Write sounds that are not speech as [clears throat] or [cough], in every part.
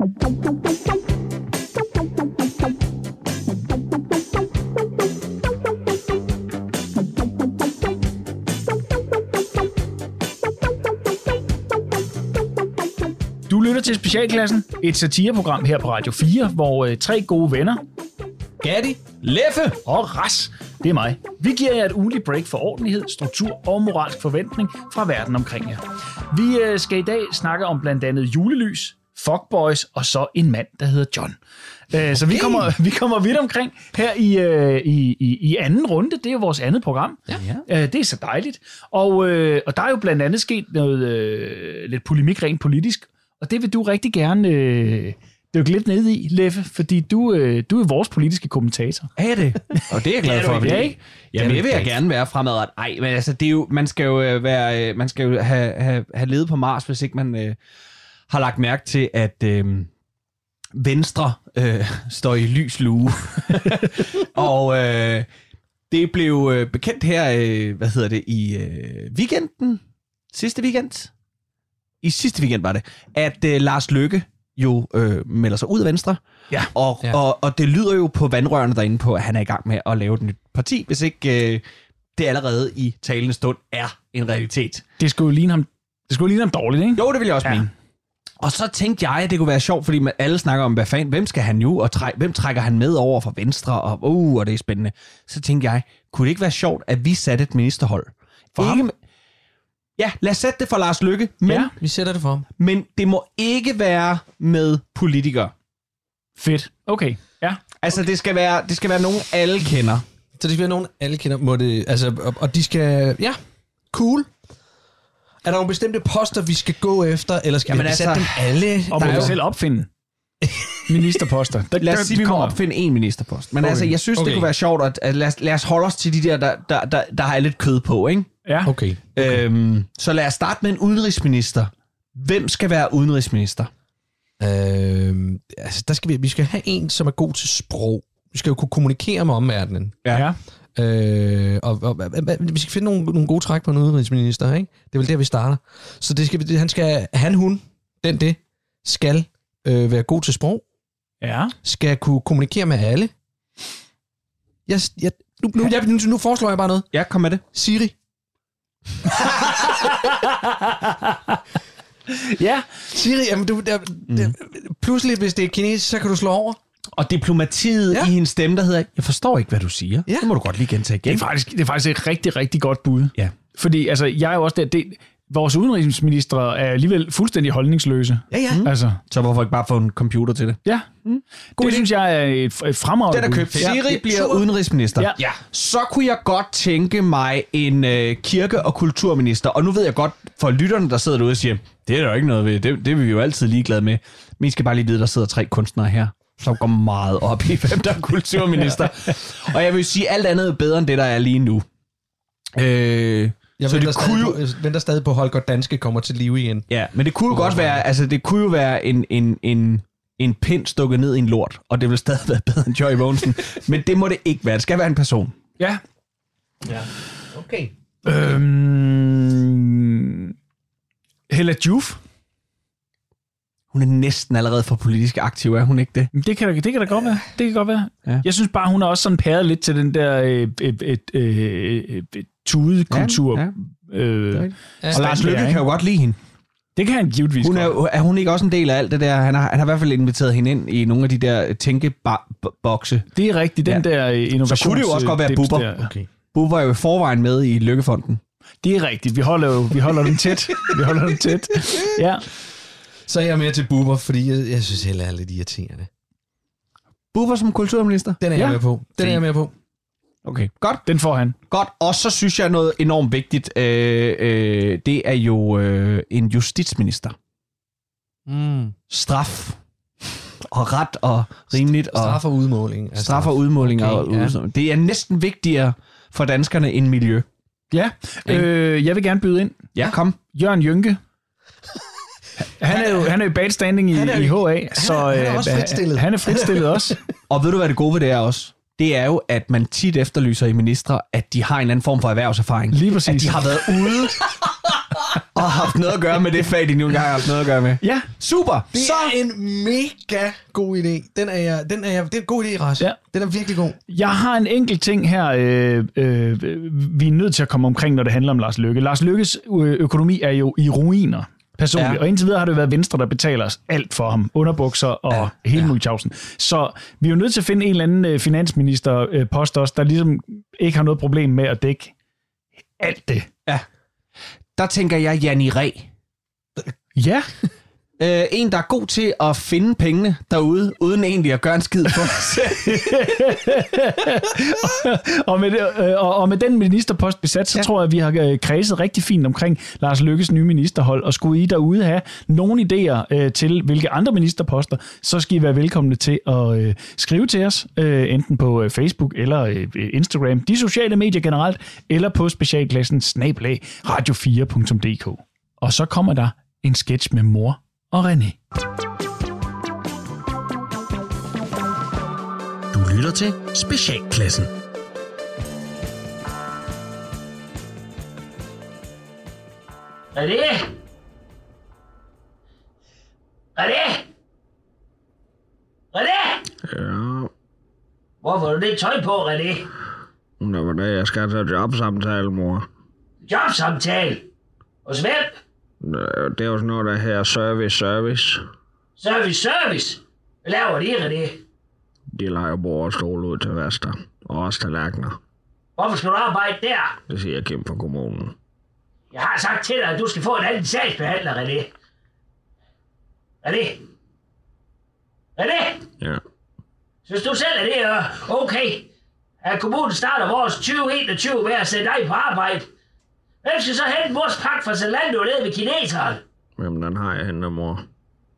Du lytter til Specialklassen, et satireprogram her på Radio 4, hvor øh, tre gode venner, Gatti, Leffe og Ras, det er mig. Vi giver jer et ugeligt break for ordentlighed, struktur og moralsk forventning fra verden omkring jer. Vi øh, skal i dag snakke om blandt andet julelys, fuckboys og så en mand, der hedder John. Øh, Så vi kommer, vi kommer vidt omkring her i, øh, i, i, i anden runde. Det er jo vores andet program. Ja. Øh, Det er så dejligt. Og, og der er jo blandt andet sket noget lidt polemik rent politisk, og det vil du rigtig gerne øh, dykke lidt ned i, Leffe, fordi du, øh, du er vores politiske kommentator. er det? [laughs] Og det er jeg glad for. det, ikke? Jamen, det vil jeg gerne være fremadrettet. Ej, men altså, det er jo, man skal jo, være, man skal jo have, have, have levet på Mars, hvis ikke man øh, har lagt mærke til, at øh, Venstre øh, står i lys lue. [laughs] og øh, det blev øh, bekendt her, øh, hvad hedder det, i øh, weekenden, sidste weekend, i sidste weekend var det, at øh, Lars Løkke jo øh, melder sig ud af Venstre. Ja. Og, ja. og, og det lyder jo på vandrørene derinde på, at han er i gang med at lave et nyt parti, hvis ikke øh, det allerede i talende stund er en realitet. Det skulle jo ligne ham, det skulle ligne ham dårligt, ikke? Jo, det vil jeg også ja. mene. Og så tænkte jeg, at det kunne være sjovt, fordi man- alle snakker om, hvad fanden, hvem skal han nu, og træk, hvem trækker han med over fra Venstre, og, uh, og det er spændende. Så tænkte jeg, kunne det ikke være sjovt, at vi satte et ministerhold? For ikke, ham? Ja, lad os sætte det for Lars Lykke, men, Ja. Vi sætter det for ham. men det må ikke være med politikere. Fedt. Okay. Ja. Altså, det skal være, det skal være nogen, alle kender. Så det skal være nogen, alle kender. Må det, altså, og, og de skal... Ja, cool. Er der nogle bestemte poster, vi skal gå efter, eller skal Jamen vi altså- dem alle? Og Der må er vi selv opfinde [laughs] ministerposter. Der, Lad os sige, vi må opfinde en ministerpost. Men Okay. altså, jeg synes, okay. Okay. det kunne være sjovt, at, at lad, os, lad os holde os til de der, der, der, der, der har lidt kød på, ikke? Ja. Okay. okay. Øhm, så lad os starte med en udenrigsminister. Hvem skal være udenrigsminister? Øhm, altså, der skal vi, vi skal have en, som er god til sprog. Vi skal jo kunne kommunikere med omverdenen. Ja. Øh, og, og, og, vi skal finde nogle, nogle gode træk på en udenrigsminister, ikke? Det er vel der, vi starter. Så det skal, han skal, han, hun, den, det, skal øh, være god til sprog, Ja. skal kunne kommunikere med alle. Jeg, jeg, nu, nu, jeg, nu, nu foreslår jeg bare noget. Ja, kom med det. Siri. [laughs] Ja. Siri, jamen du, der, der, pludselig, hvis det er kinesisk, så kan du slå over. Og diplomatiet Ja. ja. i hendes stemme, der hedder, jeg forstår ikke, hvad du siger. Ja. Det må du godt lige gentage Det igen. er faktisk, det er faktisk et rigtig, rigtig godt bud. Ja. Fordi altså, jeg er jo også der, det, vores udenrigsminister er alligevel fuldstændig holdningsløse. Ja, ja. Mm. Altså, Så hvorfor ikke bare få en computer til det? ja. God det idé. synes jeg er et, et fremragende Den er købt. Ja. Siri bliver super. udenrigsminister. Ja. ja. Så kunne jeg godt tænke mig en øh, kirke- og kulturminister. Og nu ved jeg godt, for lytterne, der sidder derude og siger, det er der jo ikke noget ved. Det, det er vi jo altid ligeglade med. Men I skal bare lige vide, der sidder tre kunstnere her, som går meget op i, hvem der er kulturminister. [laughs] og jeg vil sige, alt andet er bedre end det, der er lige nu. Øh, Jeg så venter, det kunne på, jo, jeg venter stadig på, at Holger Danske kommer til live igen. ja, men det kunne jo godt være, altså det kunne jo være en, en, en, en pind stukket ned i en lort, og det ville stadig være bedre end Joy Mogensen. [laughs] men det må det ikke være. Det skal være en person. Ja. Okay. Øhm, Hella Juf. Hun er næsten allerede for politisk aktiv, er hun ikke det? Det kan, da- det kan da godt være. Det kan godt være. Ja. Jeg synes bare, hun er også sådan pæret lidt til den der øh, øh, øh, øh, øh, tudekultur. Ja, ja. Øh, Ja. Og Lars Lykke kan jo godt lide hende. det kan han givetvis Hun er, godt. er hun ikke også en del af alt det der? Han har, han har i hvert fald inviteret hende ind i nogle af de der tænkebokse. Det er rigtigt, den Ja. der innovations... Så kunne det jo også godt være Bubber. der. Okay. Bubber var jo i forvejen med i Lykkefonden. Det er rigtigt. Vi holder jo vi holder dem tæt. Vi holder dem tæt. Ja. Så er jeg med til Bubber, fordi jeg, jeg synes heller er lidt irriterende. Bubber som kulturminister? Den er Ja. jeg med på. Den er jeg med på. Okay, godt. Den får han. Godt. Og så synes jeg noget enormt vigtigt. Øh, øh, det er jo øh, en justitsminister. Mm. Straf og ret og rimeligt og Straf og udmåling. af straf og udmåling. Okay, og ja. Det er næsten vigtigere for danskerne end miljø. Ja. Øh, jeg vil gerne byde ind. Ja, kom. Jørgen Jynke. Han er jo, han er jo i bad standing i, Han er i HA, så han er øh, også fritstillet. Han er fritstillet også. [laughs] Og ved du, hvad det gode ved det er også? Det er jo, at man tit efterlyser i ministre, at de har en eller anden form for erhvervserfaring. Lige præcis. At de har været ude [laughs] og har haft noget at gøre med det fag, de nu engang har haft noget at gøre med. Ja, Super! Det Så er en mega god idé. Den er jeg, den er jeg, det er en god idé, Ras. Ja. Den er virkelig god. Jeg har en enkelt ting her, øh, øh, vi er nødt til at komme omkring, når det handler om Lars Lykke. Lars Lykkes øh, økonomi er jo i ruiner, personligt. Ja. Og indtil videre har det været Venstre, der betaler os alt for ham. Underbukser og ja. hele ja. Mulchausen. Så vi er jo nødt til at finde en eller anden øh, finansministerpost også, der ligesom ikke har noget problem med at dække alt det. Ja. Der tænker jeg Janni Ræ. Ja, Øh, en, der er god til at finde pengene derude, uden egentlig at gøre en skid for [laughs] og, med, det, øh, og, og med den ministerpost besat, så. Ja. tror jeg, at vi har øh, kredset rigtig fint omkring Lars Lykkes nye ministerhold. Og skulle I derude have nogle idéer øh, til, hvilke andre ministerposter, så skal I være velkomne til at øh, skrive til os, øh, enten på øh, Facebook eller øh, Instagram, de sociale medier generelt, eller på specialklassen snablag radio4.dk. Og så kommer der en sketch med mor og René. Du lytter til Specialklassen. René? René? René? Ja, Hvorfor har du det tøj på, René? det var det, jeg skal til jobsamtale, mor. Jobsamtale. Hos hvem? Det er jo sådan noget, der her service, service. Service, service. Hvad laver de, René? De leger bord og stol ud til Vester. Og også tallerkener. Hvorfor skal du arbejde der? Det siger Kim fra kommunen. Jeg har sagt til dig, at du skal få en anden sagsbehandler, René. René? René? Ja. Synes du selv, at det er okay, at kommunen starter vores 2021 med at sætte dig på arbejde? Hvem skal så hente mors pakke fra Zalando nede ved kineseren? Jamen, den har jeg hentet, mor.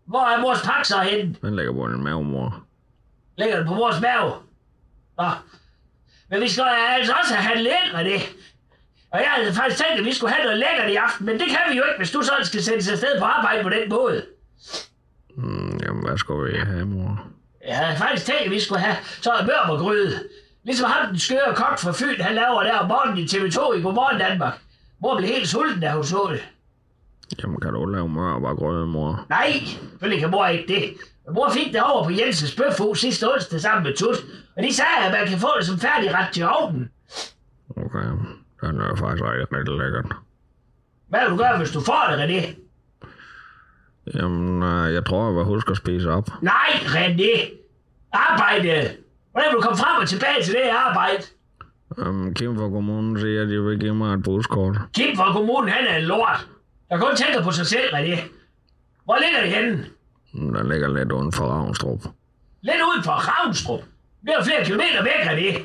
Hvor er mors pakke så henne? Den ligger på din mave, mor. Ligger den på vores mave? Nå. Men vi skal altså også have handlet med det. Og jeg havde faktisk tænkt, at vi skulle have noget lækkert i aften, men det kan vi jo ikke, hvis du sådan skal sig afsted på arbejde på den måde. Mm, jamen, hvad skal vi have, mor? Jeg havde faktisk tænkt, at vi skulle have sådan mørmergryde. Ligesom ham den skøre kok fra Fyn, han laver der om morgenen i TV2 i Godmorgen Danmark. Mor blev helt sulten, da hun så det. Jamen, kan du lave mør og bare grøde, mor? Nej, selvfølgelig kan mor ikke det. Mor fik det over på Jensens Bøfhus sidste onsdag sammen med Tut. Og de sagde, at man kan få det som færdigret til ovnen. Okay, den er faktisk rigtig, rigtig lækkert. Hvad vil du gøre, hvis du får det, René? Jamen, øh, jeg tror, jeg vil huske at spise op. Nej, René. Arbejde. Hvordan vil du komme frem og tilbage til det arbejde? Um, Kim fra kommunen siger, at de vil give mig et buskort. Kim fra kommunen, han er en lort. Der kun tænker på sig selv, René. Hvor ligger det henne? Den ligger lidt uden for Ravnstrup. Lidt uden for Ravnstrup. Det er flere kilometer væk, René.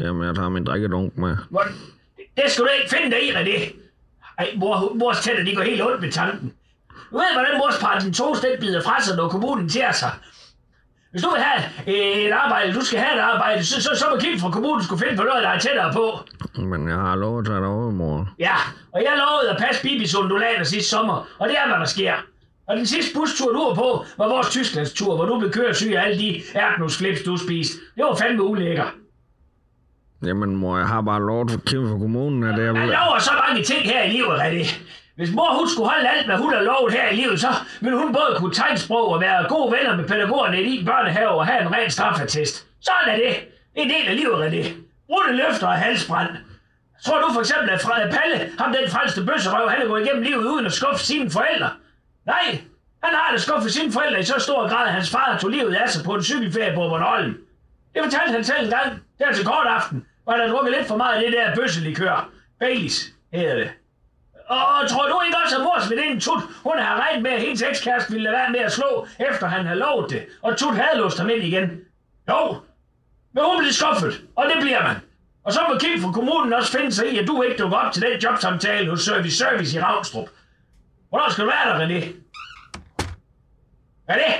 Jamen, jeg tager min drikkedunk med. Hvor... Det skal du ikke finde dig i, René. Ej, mor, mors tænder, de går helt ondt med tanken. Du ved, hvordan mors parten to den bider fra sig, når kommunen tager sig. Hvis du vil have et arbejde, du skal have et arbejde, så, så, så må Kim fra kommunen skulle finde på noget, der er tættere på. Men jeg har lov at tage dig over, mor. Ja, og jeg lovede at passe Bibis undulater sidste sommer, og det er, hvad der sker. Og den sidste bustur, du var på, var vores Tysklandstur, hvor du blev køresyg af alle de ærtnusflips, du spiste. Det var fandme ulækker. Jamen, mor, jeg har bare lov til Kim fra kommunen, at det er... Man lover så mange ting her i livet, René. Hvis mor hun skulle holde alt, hvad hun har lovet her i livet, så ville hun både kunne tegnsprog og være gode venner med pædagogerne i din børnehave og have en ren straffetest. Sådan er det. Det er en del af livet, René. Brudte løfter og halsbrand. Tror du for eksempel, at Fra- Palle, ham den franske bøsserøv, han er gået igennem livet uden at skuffe sine forældre? Nej, han har da skuffet sine forældre i så stor grad, at hans far tog livet af sig på en cykelferie på Bornholm. Det fortalte han selv en gang. der til kort aften, hvor der drukket lidt for meget af det der bøsselikør. Baileys hedder det. Og tror du ikke også, at vores veninde Tut, hun har regnet med, at hendes ekskæreste ville lade være med at slå, efter han havde lovet det, og Tut havde låst ham ind igen? Jo, men hun blev skuffet, og det bliver man. Og så må Kim fra kommunen også finde sig i, at du ikke dukker op til den jobsamtale hos Service Service i Ravnstrup. Hvornår skal du være der, René? René?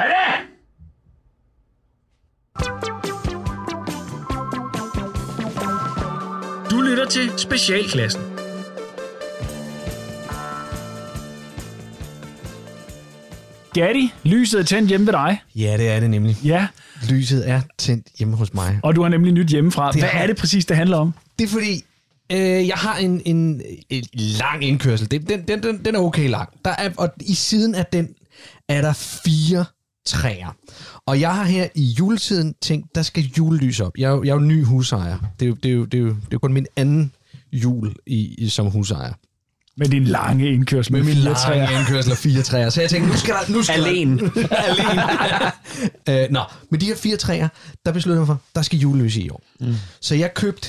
René? Du lytter til Specialklassen. Gatti, lyset er tændt hjemme ved dig. Ja, det er det nemlig. Ja, Lyset er tændt hjemme hos mig. og du har nemlig nyt hjemmefra. Det Hvad er det præcis, det handler om? Det er fordi, Øh, jeg har en, en, en lang indkørsel. Den, den, den, den, den er okay lang. Der er, og i siden af den er der fire træer. Og jeg har her i juletiden tænkt, der skal julelys op. Jeg er jo, jeg er jo ny husejer. Det er jo, det er jo, det er jo, det er jo kun min anden jul i, i, som husejer. Med din lange indkørsel med, Med min fire lange træer. indkørsel af fire træer. Så jeg tænkte, nu skal der... Nu skal Alene. Der, alene. [laughs] [laughs] øh, nå, med de her fire træer, der besluttede jeg mig for, der skal julelys i år. Mm. Så jeg købte,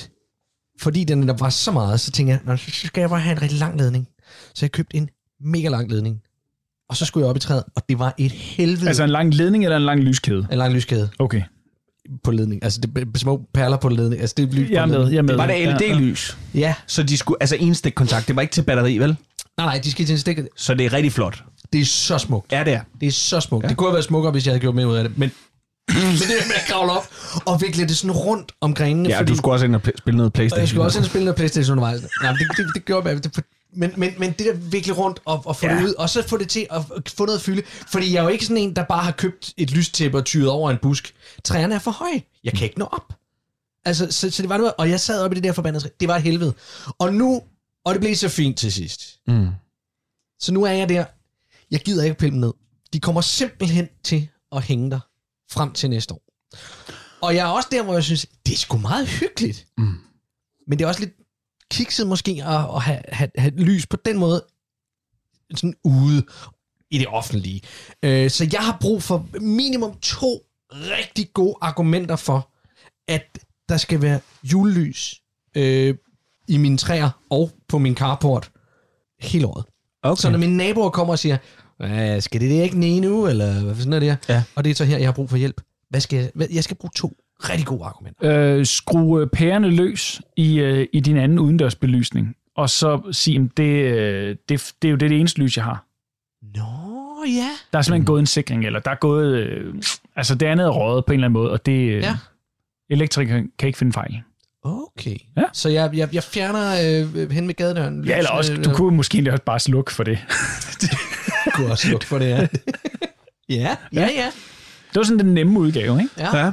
fordi den der var så meget, så tænkte jeg, nå, så skal jeg bare have en rigtig lang ledning. Så jeg købte en mega lang ledning. Og så skulle jeg op i træet, og det var et helvede. Altså en lang ledning eller en lang lyskæde? en lang lyskæde Okay. på ledning. Altså det små perler på ledning. Altså det er lys på Jeg er med, ledning. jeg er med. Var det Ja, ja. LED-lys? Ja. Så de skulle, altså en stikkontakt, det var ikke til batteri, vel? Nej, nej, de skal til en stik. Så det er rigtig flot. Det er så smukt. Ja, det er. Det er så smukt. Ja. Det kunne have været smukkere, hvis jeg havde gjort mere ud af det. Men, men det med at kravle op og vikle det sådan rundt om grenene. Ja, du skulle også ind og spille noget Og jeg Playstation. skulle også ind og spille noget Playstation undervejs. Nej, men det, det, det gjorde jeg. Det, men, men, men det der vikle rundt og, og få ja. Det ud, og så få det til at få noget fylde. Fordi jeg er jo ikke sådan en, der bare har købt et lystæppe og tyret over en busk. Træerne er for høje. Jeg kan ikke nå op. Altså, så, så det var noget, og jeg sad oppe i det der forbandede træ. Det var et helvede. Og nu, og det blev så fint til sidst. Mm. Så nu er jeg der. Jeg gider ikke pille dem ned. De kommer simpelthen til at hænge der frem til næste år. Og jeg er også der, hvor jeg synes, det er sgu meget hyggeligt. Mm. Men det er også lidt kikset måske at, at have, have, have lys på den måde sådan ude i det offentlige. Øh, så jeg har brug for minimum to rigtig gode argumenter for, at der skal være julelys øh, i mine træer og på min carport hele året. Okay. Så når mine naboer kommer og siger, "Hvad, skal det det ikke ene uge, eller hvad sådan er det her? Ja. Og det er så her, jeg har brug for hjælp. Hvad skal jeg, hvad, jeg skal bruge to rigtig gode argumenter. Øh, skru øh, pærerne løs i, øh, i din anden udendørsbelysning. Og så sige, at det, øh, det, det er jo det, det eneste lys, jeg har. Nå, ja. Der er simpelthen gået en sikring, eller der er gået... Øh, altså, det andet er røget på en eller anden måde, og det... Øh, Ja. Elektrikeren kan ikke finde fejl. Okay. Ja. Så jeg, jeg, jeg fjerner øh, hen med gadedøren. Ja, eller også, du kunne måske også bare slukke for det. [laughs] kunne også lukke for det, ja. [laughs] ja, ja, ja. Det var sådan den nemme udgave, ikke? ja. Ja.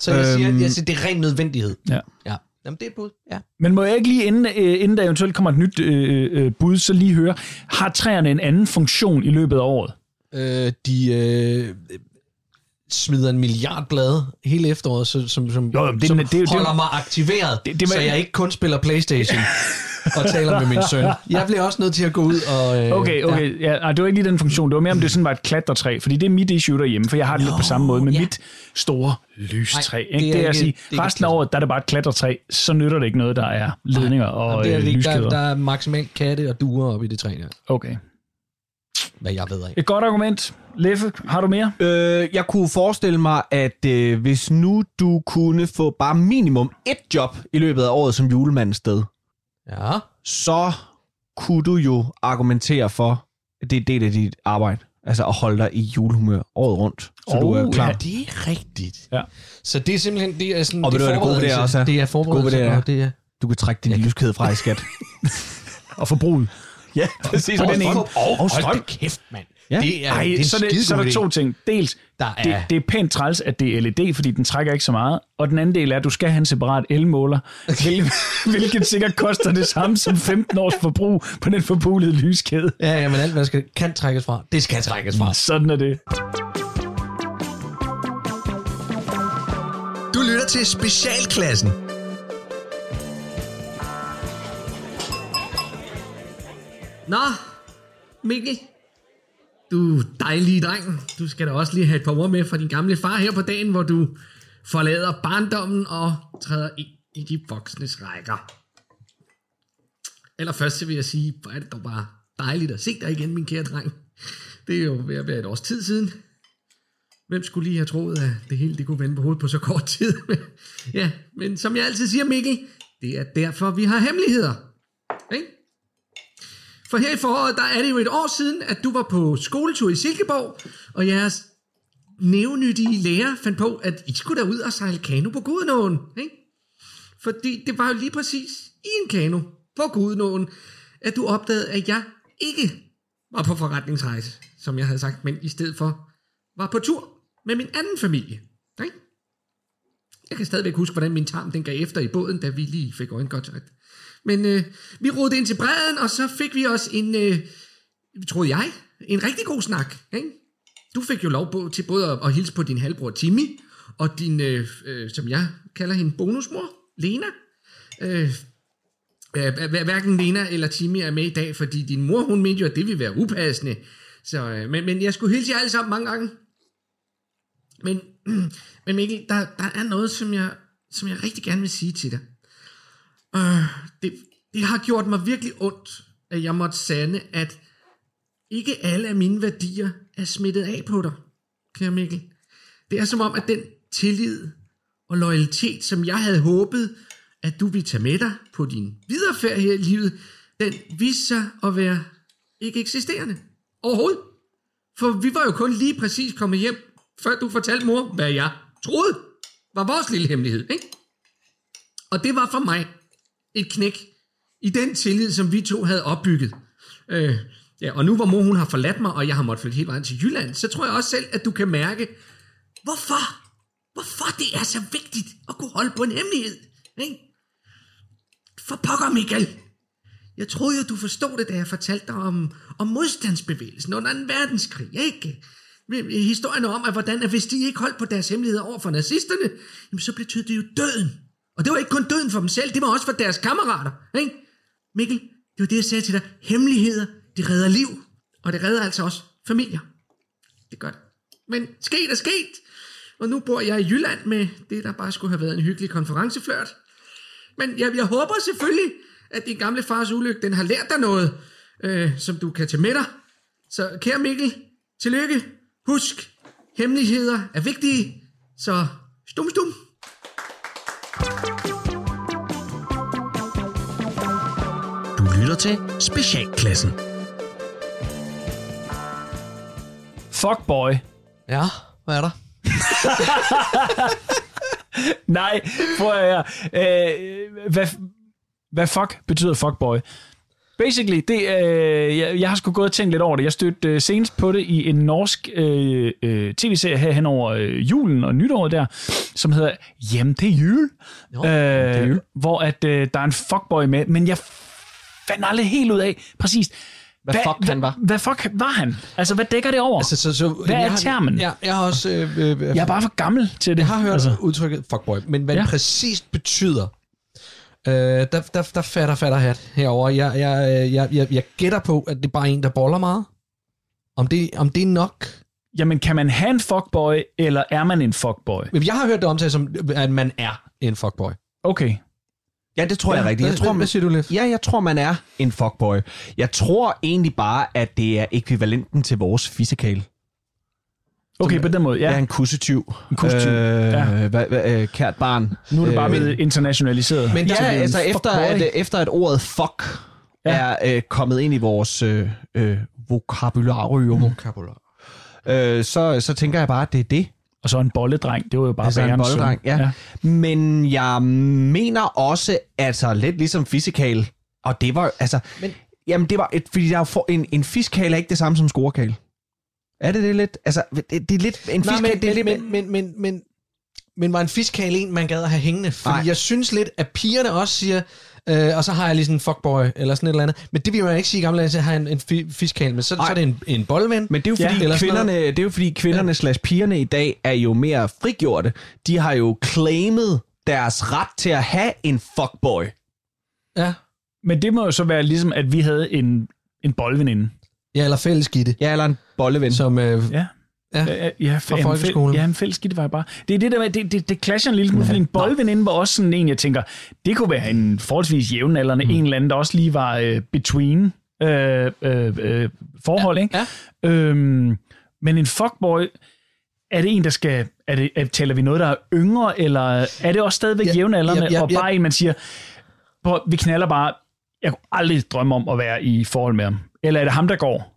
Så jeg siger, Øhm. jeg siger, det er ren nødvendighed. Ja. ja. Jamen, det er et bud. Ja. Men må jeg ikke lige, inden, øh, inden der eventuelt kommer et nyt øh, øh, bud, så lige høre, har træerne en anden funktion i løbet af året? Øh, de øh, smider en milliard blade hele efteråret, så, som, som, Jo, jo, det- som det- det- holder mig aktiveret, Det- det- så jeg ikke kun spiller Playstation [laughs] og taler med min søn. Jeg bliver også nødt til at gå ud og... Øh, Okay, okay. Ja. Ja, det var ikke lige den funktion. Det var mere, om det sådan var et klatretræ. Fordi det er mit issue derhjemme, for jeg har det lidt på samme måde med ja. mit store lystræ. Nej, ikke? det er Det er at sige, det er resten af året, der er det bare et klatretræ, så nytter det ikke noget, der er ledninger og det er øh, det ikke. Der, lyskæder. der er maksimalt katte og duer op i det træ der. Okay. Hvad jeg ved af. Et godt argument. Leffe, har du mere? Øh, jeg kunne forestille mig, at øh, hvis nu du kunne få bare minimum et job i løbet af året som julemandens sted, Ja. så kunne du jo argumentere for, at det er del af dit arbejde. Altså at holde dig i julehumør året rundt, så du er Oh, klar. ja. Det er rigtigt. Ja. Så det er simpelthen, det er sådan, Og ved det du, det gode ved det er også er? Det er Gode forberedelse, ved det er- og det er... Du kan trække din lyskæde fra i skat. [laughs] Og forbruget. [laughs] ja, præcis. På den ene. Og, og, og strøm. hold kæft, mand. Ja. Det er, Ej, det er så, det, så er der to ting. Dels, Der det, er- det er pænt træls, at det er LED, fordi den trækker ikke så meget. Og den anden del er, at du skal have en separat elmåler, [laughs] hvil- hvilket sikkert koster det samme som 15 års forbrug på den forbulede lyskæde. Ja, ja, men alt, hvad der skal, kan trækkes fra, det skal trækkes fra. Sådan er det. Du lytter til Specialklassen. Nå, Mikkel. Du dejlige dreng. Du skal da også lige have et par ord med fra din gamle far her på dagen, hvor du forlader barndommen og træder ind i de voksnes rækker. Eller først så vil jeg sige, hvor er det dog bare dejligt at se dig igen, min kære dreng. Det er jo ved at være et års tid siden. Hvem skulle lige have troet, at det hele det kunne vende på hovedet på så kort tid? [laughs] ja, men som jeg altid siger, Mikkel, det er derfor, vi har hemmeligheder. Ikke? For her i foråret, der er det jo et år siden, at du var på skoletur i Silkeborg, og jeres nævnyttige lærer fandt på, at I skulle derud og sejle kano på Gudenåen. Ikke? Fordi det var jo lige præcis i en kano på Gudenåen, at du opdagede, at jeg ikke var på forretningsrejse, som jeg havde sagt, men i stedet for var på tur med min anden familie. Ikke? Jeg kan stadigvæk huske, hvordan min tarm den gav efter i båden, da vi lige fik øjenkontakt men øh, vi rodede ind til bredden, og så fik vi også en, øh, troede jeg, en rigtig god snak. Ikke? Du fik jo lov på, til både at, at hilse på din halvbror Timmy, og din, øh, øh, som jeg kalder hende, bonusmor, Lena. Øh, hver- hverken Lena eller Timmy er med i dag, fordi din mor, hun mente jo, at det ville være upassende. Så, øh, men, men jeg skulle hilse jer alle sammen mange gange. Men, [clears throat] men Mikkel, der, der er noget, som jeg, som jeg rigtig gerne vil sige til dig. Øh, det, det har gjort mig virkelig ondt, at jeg måtte sande, at ikke alle af mine værdier er smittet af på dig, kære Mikkel. Det er som om, at den tillid og loyalitet, som jeg havde håbet, at du ville tage med dig på din videre færd her i livet, den viste sig at være ikke eksisterende. Overhovedet. For vi var jo kun lige præcis kommet hjem, før du fortalte mor, hvad jeg troede var vores lille hemmelighed. Ikke? Og det var for mig et knæk i den tillid, som vi to havde opbygget. Øh, ja, og nu hvor mor hun har forladt mig, og jeg har måttet flytte helt vejen til Jylland, så tror jeg også selv, at du kan mærke, hvorfor, hvorfor det er så vigtigt at kunne holde på en hemmelighed. Ikke? For pokker, Michael. Jeg troede jo, du forstod det, da jeg fortalte dig om, om modstandsbevægelsen under 2. verdenskrig, ikke? Historien om, at hvordan, at hvis de ikke holdt på deres hemmeligheder over for nazisterne, jamen så betød det jo døden. Og det var ikke kun døden for dem selv, det var også for deres kammerater. Ikke? Mikkel, det var det, jeg sagde til dig. Hemmeligheder, det redder liv. Og det redder altså også familier. Det gør det. Men sket er sket. Og nu bor jeg i Jylland med det, der bare skulle have været en hyggelig konferenceflørt. Men jeg, jeg håber selvfølgelig, at din gamle fars ulykke, den har lært dig noget, øh, som du kan tage med dig. Så kære Mikkel, tillykke. Husk, hemmeligheder er vigtige. Så stum stum. Du lytter til Specialklassen. Fuckboy. Ja, hvad er der? [laughs] Nej, prøv at høre. Øh, hvad, hvad fuck betyder fuckboy? Basically, det, øh, jeg, jeg har sgu gået og tænkt lidt over det. Jeg stødte øh, senest på det i en norsk øh, øh, tv-serie her hen over øh, julen og nytåret der, som hedder Hjem til jul. Jo, øh, jul. Hvor at, øh, der er en fuckboy med, men jeg fandt aldrig helt ud af præcis, Hvad fuck han var. Hvad, hvad fuck var han? Altså, hvad dækker det over? Altså, så, så, Hvad er jeg termen? Ja, jeg har også... Øh, øh, jeg er bare for gammel til det. Jeg har hørt altså. udtrykket fuckboy, men hvad ja. det præcist betyder, øh, der, der, der fatter fatter hat herover. Jeg, jeg, jeg, jeg, jeg gætter på, at det er bare en, der boller meget. Om det, om det er nok... Jamen, kan man have en fuckboy, eller er man en fuckboy? Jeg har hørt det omtalt som, at man er en fuckboy. Okay. Ja, det tror jeg er rigtigt. Jeg Hvad- tror, hvad, man, hvad siger du, Leif? ja, jeg tror, man er en fuckboy. Jeg tror egentlig bare, at det er ekvivalenten til vores fisikal. Okay, på den måde, Ja. ja. er en kussetyv. En kussetyv, Øh, ja. hvad, hvad, øh, kært barn. Nu er det bare Øh, blevet internationaliseret. men Ja, altså efter at, efter at ordet fuck Ja. er øh, kommet ind i vores øh, øh, vokabularium, Vokabular. øh, så, så tænker jeg bare, at det er det. Og så en bolledreng, det var jo bare Altså en bolledreng, ja. ja. Men jeg mener også, altså lidt ligesom fisikal, og det var, altså, Men, jamen det var, et, fordi der er for, en, en fiskal er ikke det samme som scorekal. Er det det lidt? Altså, det, det er lidt, en Nej, fiskal, men, det er men, lidt, men, men, men, men, men var en fiskal en, man gad at have hængende? Fordi Nej. jeg synes lidt, at pigerne også siger, øh, og så har jeg lige sådan en fuckboy, eller sådan et eller andet. Men det vil man ikke sige i gamle dage, så har jeg en, en fi- fiskal, men så, så Nej. er det en, en boldven. Men det er jo fordi, ja, kvinderne, det er jo fordi kvinderne ja. slash pigerne i dag er jo mere frigjorte. De har jo claimet deres ret til at have en fuckboy. Ja. Men det må jo så være ligesom, at vi havde en, en boldveninde. Ja, eller fællesgitte. Ja, eller en bolleven. Som, øh, Ja. Ja, Ja, ja, fra en folkeskolen. Ja, en fælles skidt var jeg bare. Det er det der med, det, det, det clasher en lille smule, fordi en boldveninde var også sådan en, jeg tænker, det kunne være en forholdsvis jævnaldrende, mm. en eller anden, der også lige var uh, between uh, uh, uh, forhold, ikke? Ja. Øhm, men en fuckboy, er det en, der skal, er det, er, taler vi noget, der er yngre, eller er det også stadigvæk Ja, jævnaldrende, ja, ja, og ja. bare en, man siger, "Prøv, vi knaller bare, jeg kunne aldrig drømme om at være i forhold med ham. Eller er det ham, der går?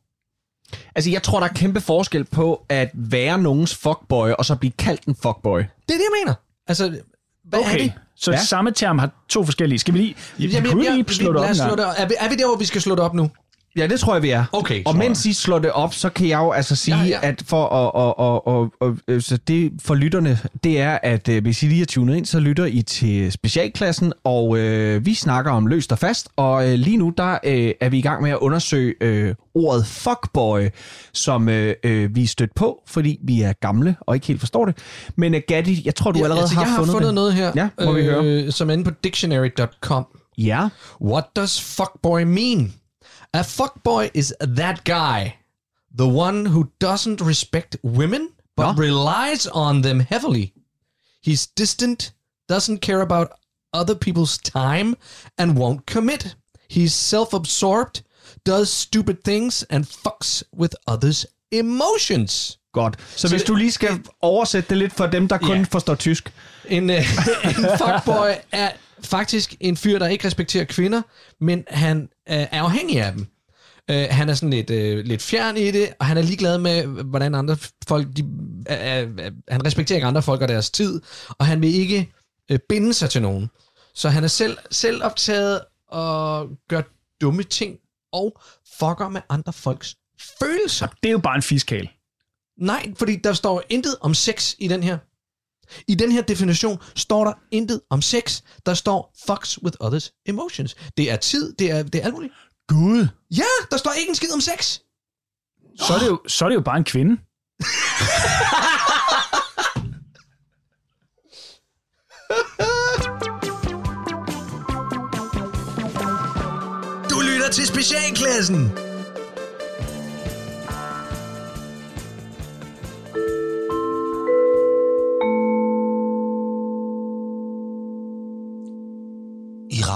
Altså, jeg tror, der er kæmpe forskel på at være nogens fuckboy, og så blive kaldt en fuckboy. det er det, jeg mener. Altså, hvad er Okay, det? så Ja. samme term har to forskellige. Skal vi lige, vi Jamen, kunne ja, lige slå det op lad os en slå gang. det op. Er, vi, er vi der, hvor vi skal slå det op nu? Ja, det tror jeg, vi er. Okay, Og mens I slår det op, så kan jeg jo altså sige, Ja, ja, at for at, og, og, øh, så det for lytterne, det er, at øh, hvis I lige er tunet ind, så lytter I til specialklassen, og øh, vi snakker om løst og fast, og øh, lige nu, der øh, er vi i gang med at undersøge øh, ordet fuckboy, som øh, øh, vi er stødt på, fordi vi er gamle og ikke helt forstår det. Men øh, Gatti, jeg tror, du allerede altså, har, jeg har fundet, fundet det. noget her, Ja, må vi høre. som er inde på dictionary.com. Ja, What does fuckboy mean? A fuckboy is that guy, the one who doesn't respect women but relies on them heavily. He's distant, doesn't care about other people's time, and won't commit. He's self-absorbed, does stupid things, and fucks with others' emotions. Godt. Så, så hvis det- du lige skal oversætte det lidt for dem, der kun Ja. forstår tysk. En, øh, [laughs] en fuckboy er faktisk en fyr, der ikke respekterer kvinder, men han øh, er afhængig af dem. Øh, han er sådan lidt, øh, lidt fjern i det, og han er ligeglad med, hvordan andre folk... De, øh, øh, han respekterer ikke andre folk og deres tid, og han vil ikke øh, binde sig til nogen. Så han er selv, selv optaget og gør dumme ting, og fucker med andre folks følelser. Det er jo bare en fiskal. Nej, fordi der står intet om sex i den her. I den her definition står der intet om sex. Der står fucks with others emotions. Det er tid, det er, det er alt muligt. Gud. Ja, der står ikke en skid om sex. Så er det jo, så er det jo bare en kvinde. Du lytter til Specialklassen.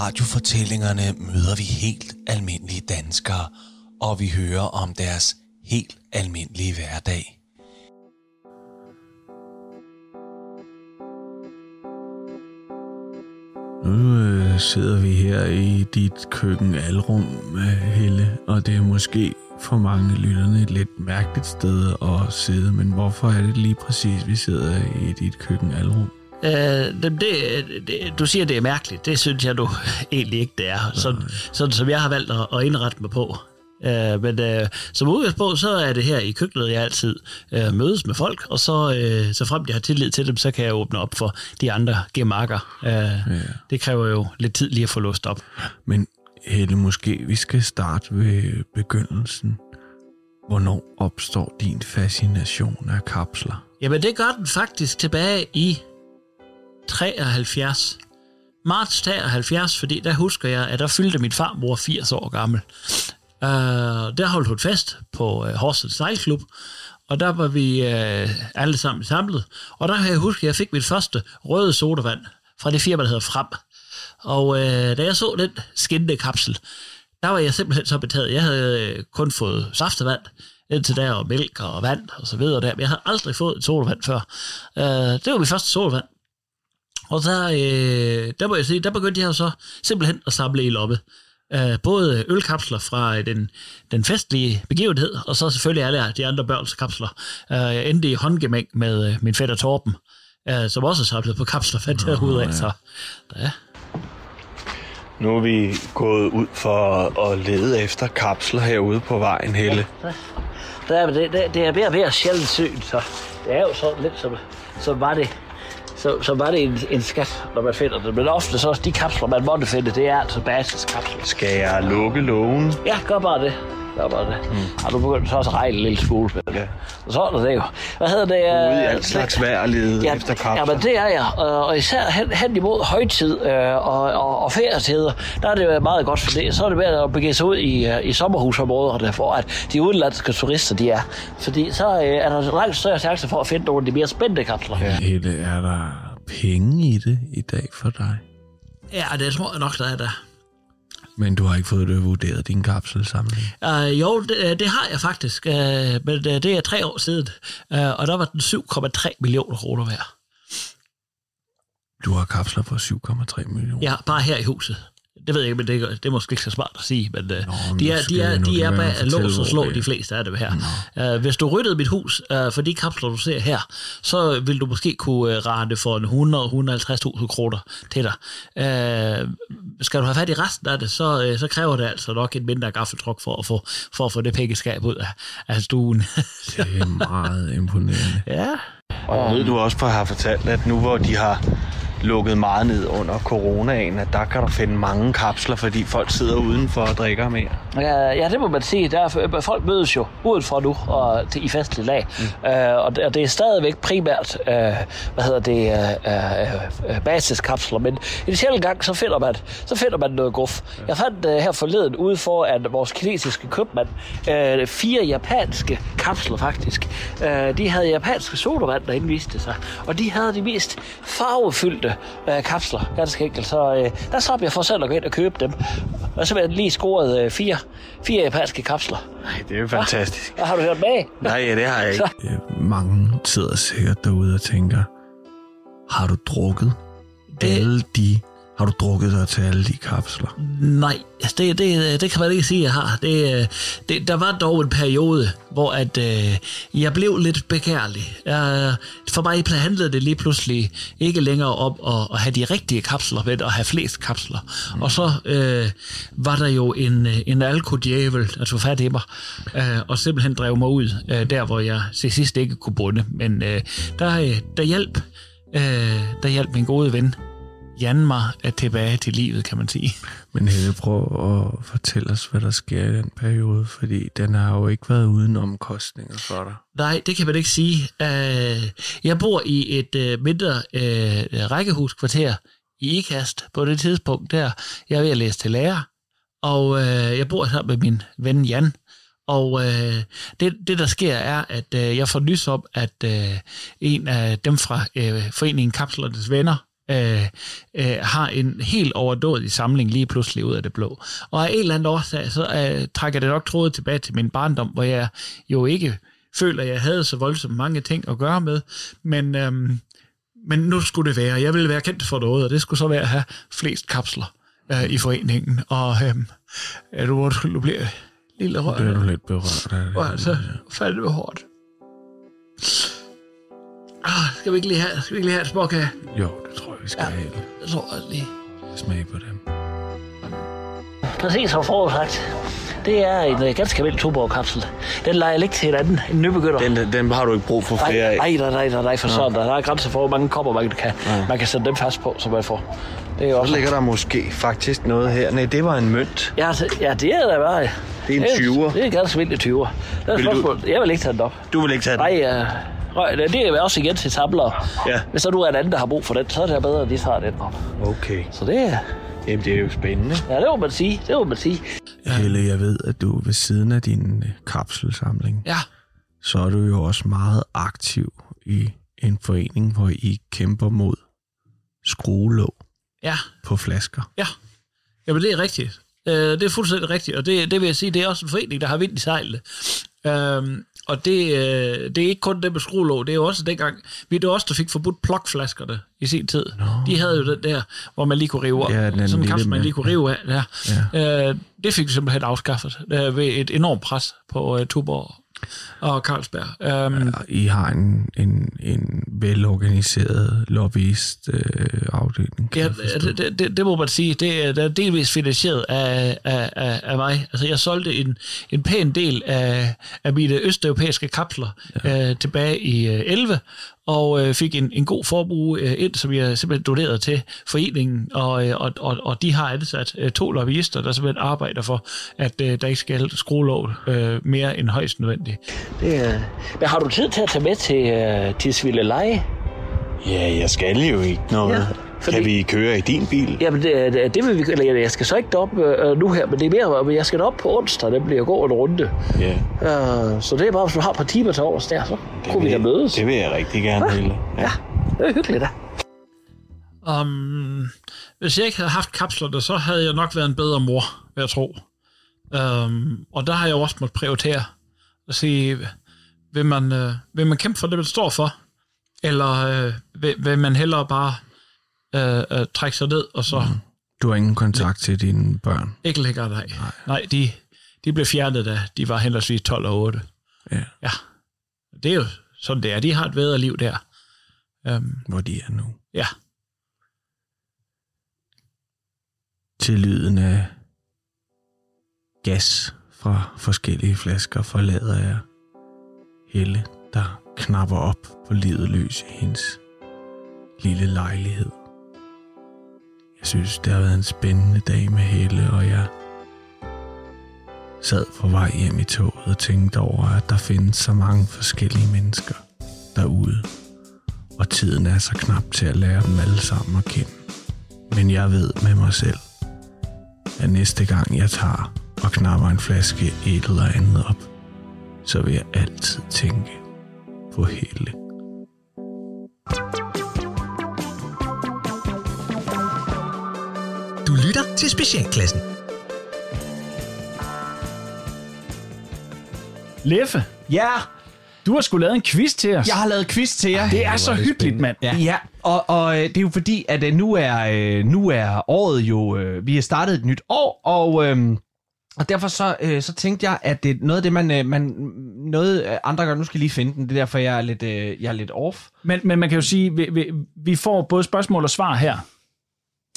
Radiofortællingerne møder vi helt almindelige danskere, og vi hører om deres helt almindelige hverdag. Nu øh, sidder vi her i dit køkkenalrum, øh, Helle, og det er måske for mange lytterne et lidt mærkeligt sted at sidde, men hvorfor er det lige præcis, vi sidder i dit køkkenalrum? Øh, det, det, du siger, det er mærkeligt. Det synes jeg nu [laughs] egentlig ikke, det er. Sådan, sådan som jeg har valgt at, at indrette mig på. Øh, men øh, som udgangspunkt, så er det her i køkkenet, jeg altid øh, mødes med folk, og så, øh, så frem jeg har tillid til dem, så kan jeg åbne op for de andre gemakker. Øh, ja. Det kræver jo lidt tid lige at få låst op. Men Helle, måske vi skal starte ved begyndelsen. Hvornår opstår din fascination af kapsler? Jamen, det gør den faktisk tilbage i 73. Marts 73, fordi der husker jeg, at der fyldte min farmor 80 år gammel. Uh, der holdt hun fest på uh, Horsens Sejlklub, og der var vi uh, alle sammen samlet. Og der kan jeg huske, at jeg fik mit første røde sodavand fra det firma, der hedder Frem. Og uh, da jeg så den skinnende kapsel, der var jeg simpelthen så betaget. Jeg havde øh, kun fået saftevand, indtil der og mælk og vand og så videre der. Men jeg havde aldrig fået et sodavand før. Uh, det var mit første sodavand. Og der, øh, der må jeg sige, der begyndte jeg jo så simpelthen at samle i loppe. Uh, både ølkapsler fra den, den festlige begivenhed, og så selvfølgelig alle de andre børns kapsler. Uh, jeg endte i håndgemæng med uh, min fætter Torben, uh, som også samlede på kapsler, fandt jeg ud af. Så, ja. Nu er vi gået ud for at lede efter kapsler herude på vejen, Helle. Der er, det, det, det er mere og mere sjældent syn, så det er jo sådan lidt som, som var det, så, så var det en, en skat, når man finder det. Men ofte så de kapsler, man måtte finde, det er altså basiskapsler. Skal jeg lukke lågen? Ja, gør bare det. Det. Mm. Har du begyndt så også at regne en lille smule? Ja. Og så er det jo. Hvad hedder det? Ude i øh, alt slags vejr og lede ja, efter kapsler. Ja, men det er jeg. Øh, Og især hen, hen imod højtid øh, og, og, og ferietider, der er det jo meget godt for det. Så er det ved at begive sig ud i, øh, i sommerhusområderne, hvor at de udenlandske turister de er. Fordi så øh, er der langt større chance for at finde nogle af de mere spændende kapsler. Ja, Helle, er der penge i det i dag for dig? ja det tror jeg nok, der er der. Men du har ikke fået det vurderet din kapselsamling. Uh, jo, det, øh, det har jeg faktisk, uh, men det er tre år siden, uh, og der var den 7,3 millioner kroner værd. Du har kapsler for 7,3 millioner. Ja, bare her i huset. Det ved jeg ikke, men det, er- det er måske ikke så smart at sige, men, Nå, men de er, de er, de er bag lås og slå de fleste af dem her. Uh, hvis du ryddede mit hus uh, for de kapsler, du ser her, så vil du måske kunne uh, rette for en 100-150.000 kroner til dig. Uh, skal du have fat i resten af det, så, uh, så kræver det altså nok en mindre gaffeltruk for at få, for at få det pengeskab ud af, af stuen. [laughs] Det er meget imponerende. ja. Og ved du også på, at har fortalt, at nu hvor de har lukket meget ned under coronaen, at der kan du finde mange kapsler, fordi folk sidder udenfor og drikker mere. Ja, ja, det må man sige. Der er, folk mødes jo udenfor nu og til, i festlig lag. Mm. Øh, og, det, og det er stadigvæk primært øh, hvad hedder det, øh, øh, basiskapsler, men en sjældent gang, så finder man, så finder man noget guf. Jeg fandt øh, her forleden ude for, at vores kinesiske købmand øh, fire japanske kapsler faktisk. Øh, de havde japanske sodavand, der indviste sig, og de havde de mest farvefyldte øh, kapsler, ganske enkelt. Så øh, der slap jeg for selv at gå ind og købe dem. Og så har jeg lige scoret øh, fire, fire japanske kapsler. Nej, det er jo fantastisk. Og har du hørt med? Nej, ja, det har jeg ikke. Øh, Mange sidder sikkert derude og tænker, har du drukket det... alle de... Har du drukket dig til alle de kapsler? Nej, altså det, det, det kan man ikke sige, jeg har. Det, øh, det, der var dog en periode, hvor at, øh, jeg blev lidt begærlig. Jeg, for mig handlede det lige pludselig ikke længere om at, at have de rigtige kapsler, men at have flest kapsler. Mm. Og så øh, var der jo en, en alkodjævel, der tog fat i mig, øh, og simpelthen drev mig ud, øh, der hvor jeg til sidst ikke kunne bunde. Men øh, der, øh, der hjalp øh, der hjalp min gode ven, Jan mig at tilbage til livet, kan man sige. Men Helle, prøv at fortælle os, hvad der sker i den periode, fordi den har jo ikke været uden omkostninger for dig. Nej, det kan man ikke sige. Uh, jeg bor i et uh, mindre uh, rækkehuskvarter i Ikast på det tidspunkt der. Jeg er ved at læse til lærer, og jeg bor sammen med min ven Jan. Og uh, det, det, der sker, er, at uh, jeg får nys om, at uh, en af dem fra uh, Foreningen Kapslernes Venner, øh, øh, har en helt overdådig samling lige pludselig ud af det blå. Og af en eller anden årsag, så øh, trækker det nok trådet tilbage til min barndom, hvor jeg jo ikke føler, at jeg havde så voldsomt mange ting at gøre med, men, øhm, men nu skulle det være. Jeg ville være kendt for noget, og det skulle så være at have flest kapsler øh, i foreningen. Og ja, du, du bliver lille rørt. Det er du lidt berørt af det. Og altså, fandme hårdt. Ah, skal vi ikke lige have, skal vi ikke lige have et småkage? Jo, det tror jeg, vi skal ja. have. Jeg tror jeg lige. Smag på dem. Præcis som forudsagt. Det er en øh, ganske almindelig Tuborg-kapsel. Den leger ikke til en anden, en nybegynder. Den, den har du ikke brug for flere af. Nej, nej, nej, nej, nej, for sådan. Der er grænser for, hvor mange kopper man kan, man kan sætte dem fast på, som man får. Det er Så også... ligger der måske faktisk noget her. Nej, det var en mønt. Ja, det, ja, det er da bare... Det er en 20'er. Det er en ganske almindelig 20'er. Det er et Vil du-. Jeg vil ikke tage den op. Du vil ikke tage den? Nej, uh, røg, det er også igen til samlere. Ja. Hvis så du er en anden, der har brug for den, så er det bedre, at de tager den op. Okay. Så det er... Jamen, det er jo spændende. Ja, det må man sige. Det må man sige. Ja. Helle, jeg ved, at du ved siden af din øh, kapselsamling, Ja. så er du jo også meget aktiv i en forening, hvor I kæmper mod skruelåg Ja, på flasker. ja. Jamen, det er rigtigt. Øh, det er fuldstændig rigtigt, og det, det vil jeg sige, det er også en forening, der har vind i sejlene. Øhm, og det, øh, det er ikke kun det med skruelåg, det er jo også dengang, vi det også, der fik forbudt plokflaskerne i sin tid. No. De havde jo den der, hvor man lige kunne rive op. Ja, den sådan en kapsel, man lige kunne rive af. Ja. Ja. Øh, det fik vi simpelthen afskaffet øh, ved et enormt pres på øh, Tuborg og Carlsberg. Og I har en, en, en velorganiseret lobbyist øh, Ja, det, det, det, det må man sige. Det er, det er delvis finansieret af, af, af, af mig. Altså, jeg solgte en, en pæn del af, af mine østeuropæiske kapsler ja. øh, tilbage i øh, 11, og øh, fik en, en god forbrug øh, ind, som jeg simpelthen donerede til foreningen, og, øh, og, og, og de har ansat øh, to lobbyister, der simpelthen arbejder for, at øh, der ikke skal skruelov øh, mere end højst nødvendigt. Det øh, Men har du tid til at tage med til, øh, til Svilleleje? Ja, jeg skal jo ikke noget. Ja, Ja, fordi- Kan vi køre i din bil? Jamen, det, det, det vil vi... Eller, jeg skal så ikke derop øh, nu her, men det er mere, men jeg skal derop på onsdag, det bliver gå en runde. Ja. Øh, så det er bare, hvis du har et par timer til overs der, så kunne vi da mødes. Det vil jeg rigtig gerne, Helle. Ja, det er hyggeligt da. Um, hvis jeg ikke havde haft kapslerne, så havde jeg nok været en bedre mor, vil jeg tro. Um, og der har jeg jo også måttet prioritere at sige, vil man, øh, vil man kæmpe for det, man står for, eller øh, vil, vil man hellere bare øh, øh, trække sig ned og så Du har ingen kontakt til dine børn? Ikke længere, nej. Nej, nej de, de blev fjernet, da de var henholdsvis 12 og 8. Ja. Ja. Det er jo sådan, det er. De har et bedre liv der. Um, Hvor de er nu? ja. Til lyden af gas fra forskellige flasker forlader jeg Helle, der knapper op på livet løs i hendes lille lejlighed. Jeg synes, det har været en spændende dag med Helle, og jeg sad på vej hjem i toget og tænkte over, at der findes så mange forskellige mennesker derude, og tiden er så knap til at lære dem alle sammen at kende. Men jeg ved med mig selv, at næste gang jeg tager og knapper en flaske et eller andet op, så vil jeg altid tænke på Helle. Du lytter til Specialklassen. Leffe, Ja, du har sgu lavet en quiz til os. jeg har lavet quiz til jer. det er så hyggeligt, mand. Ja, ja. og, og øh, det er jo fordi, at øh, nu er, øh, nu er året jo... Vi har startet et nyt år, og, øh, og derfor så, øh, så tænkte jeg, at det er noget af det, man, øh, man noget øh, andre gør, nu skal jeg lige finde den, det er derfor, jeg er lidt, øh, jeg er lidt off. Men, men man kan jo sige, vi, vi, vi får både spørgsmål og svar her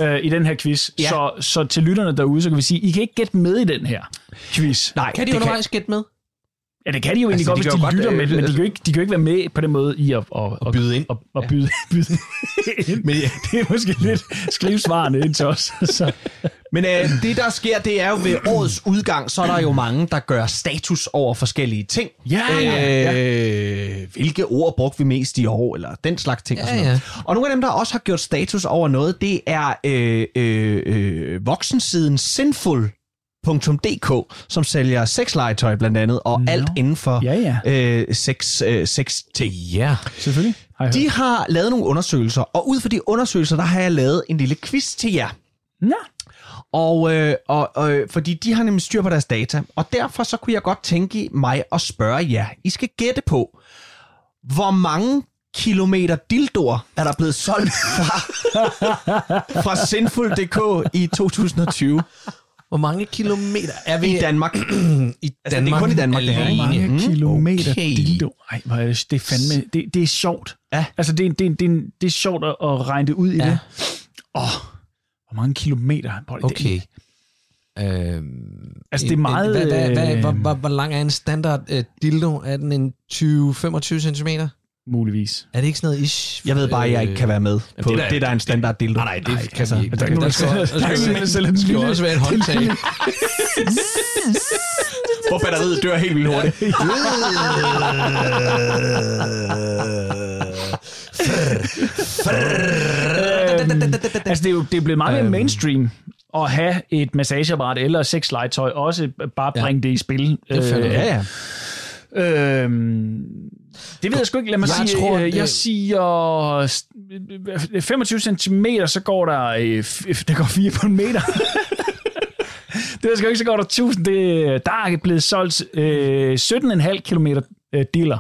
øh, i den her quiz. Ja. Så, så til lytterne derude, så kan vi sige, I kan ikke gætte med i den her quiz. Nej, Kan de undervejs gætte med? Ja, det kan de jo egentlig Altså, altså, de godt, hvis kan de, lytter godt, med, øh, men de kan, jo ikke, de kan jo ikke være med på den måde i at, at, at, byde ind. At, at byde, byde ind. [laughs] Men ja, [laughs] det er måske lidt skrive svarene ind til os. [laughs] Så. Men øh, det, der sker, det er jo ved årets udgang, så er der jo mange, der gør status over forskellige ting. Ja, ja, Øh, hvilke ord brugte vi mest i år, eller den slags ting. og, Ja, sådan noget. og nogle af dem, der også har gjort status over noget, det er øh, øh, øh, voksensiden Sinful.dk, som sælger sexlegetøj blandt andet, og Nå. alt inden for Ja, ja. øh, sex, øh, sex ting. Ja. Selvfølgelig. Har De hørt. har lavet nogle undersøgelser, og ud fra de undersøgelser, der har jeg lavet en lille quiz til jer. Nå. Og, øh, og øh, fordi de har nemlig styr på deres data, og derfor så kunne jeg godt tænke mig at spørge jer. I skal gætte på, hvor mange kilometer dildoer er der blevet solgt fra, [laughs] fra Sinful.dk i 2020 Hvor mange kilometer er vi i Danmark? [clears throat] i Altså, det er kun i Danmark, det alene? Mange Mm, kilometer okay. dildo. Ej, hvor er det, det er fandme, det, det er sjovt. Ja. Altså, det, er- det, er- det, er- det er sjovt at, regne det ud i Ja. det. Åh, hvor mange kilometer? Prøv lige- Okay. Øhm, Altså, det er meget, Hvad, hvad, hvad, øh, hvor, hvor, hvor lang er en standard øh, dildo? Er den en 20-25 cm? Muligvis. Er det ikke sådan noget ish? Jeg ved bare, at jeg ikke kan være med på det det, er- det der er en standard dildo. Nej, nej, det kan altså, vi ikke. der er nogen, der skal, skal- der der er skal, der sælger der skal også være et håndtag. [laughs] Hvor batteriet dør helt vildt hurtigt. [laughs] Altså, det er jo det er blevet meget mere Øhm. mainstream at have et massageapparat eller sexlegetøj, også bare bringe det i spil. Det Øh, jeg. ja, ja. Øhm, det ved jeg sgu ikke. Lad mig Jeg sige, tror, øh, det- jeg siger st- 25 cm, så går der, øh, der går 4 på en meter. [laughs] det er sgu ikke, så går der 1000. Det, der er blevet solgt øh, 17,5 km øh, diller.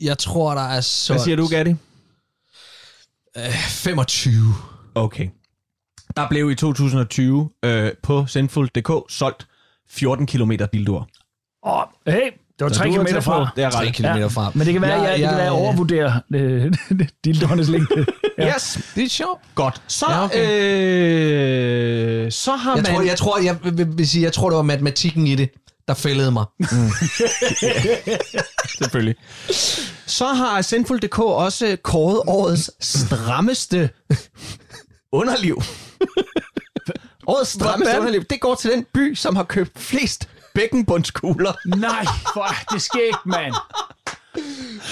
Jeg tror, der er så... Hvad siger du, Gatti? Øh, 25. Okay. Der blev i 2020 øh, på Sinful.dk solgt 14 km dildoer. Åh, hey, det var Så 3 du er km fra. Det er 3 ret. km ja. fra. Men det kan være, Ja, jeg, jeg, det ja, kan være, jeg ja. overvurderer øh, [laughs] dildoernes længde. Ja. Yes, Det er sjovt. godt. Så, Ja, ja, okay. øh, så har Jeg man... tror, jeg, tror, jeg, vil, sige, jeg tror, det var matematikken i det, der fældede mig. [laughs] Selvfølgelig. Så har Sinful.dk også kåret årets strammeste [laughs] underliv. årets strammeste underliv, det går til den by, som har købt flest bækkenbundskugler. Nej, for det sker ikke, mand.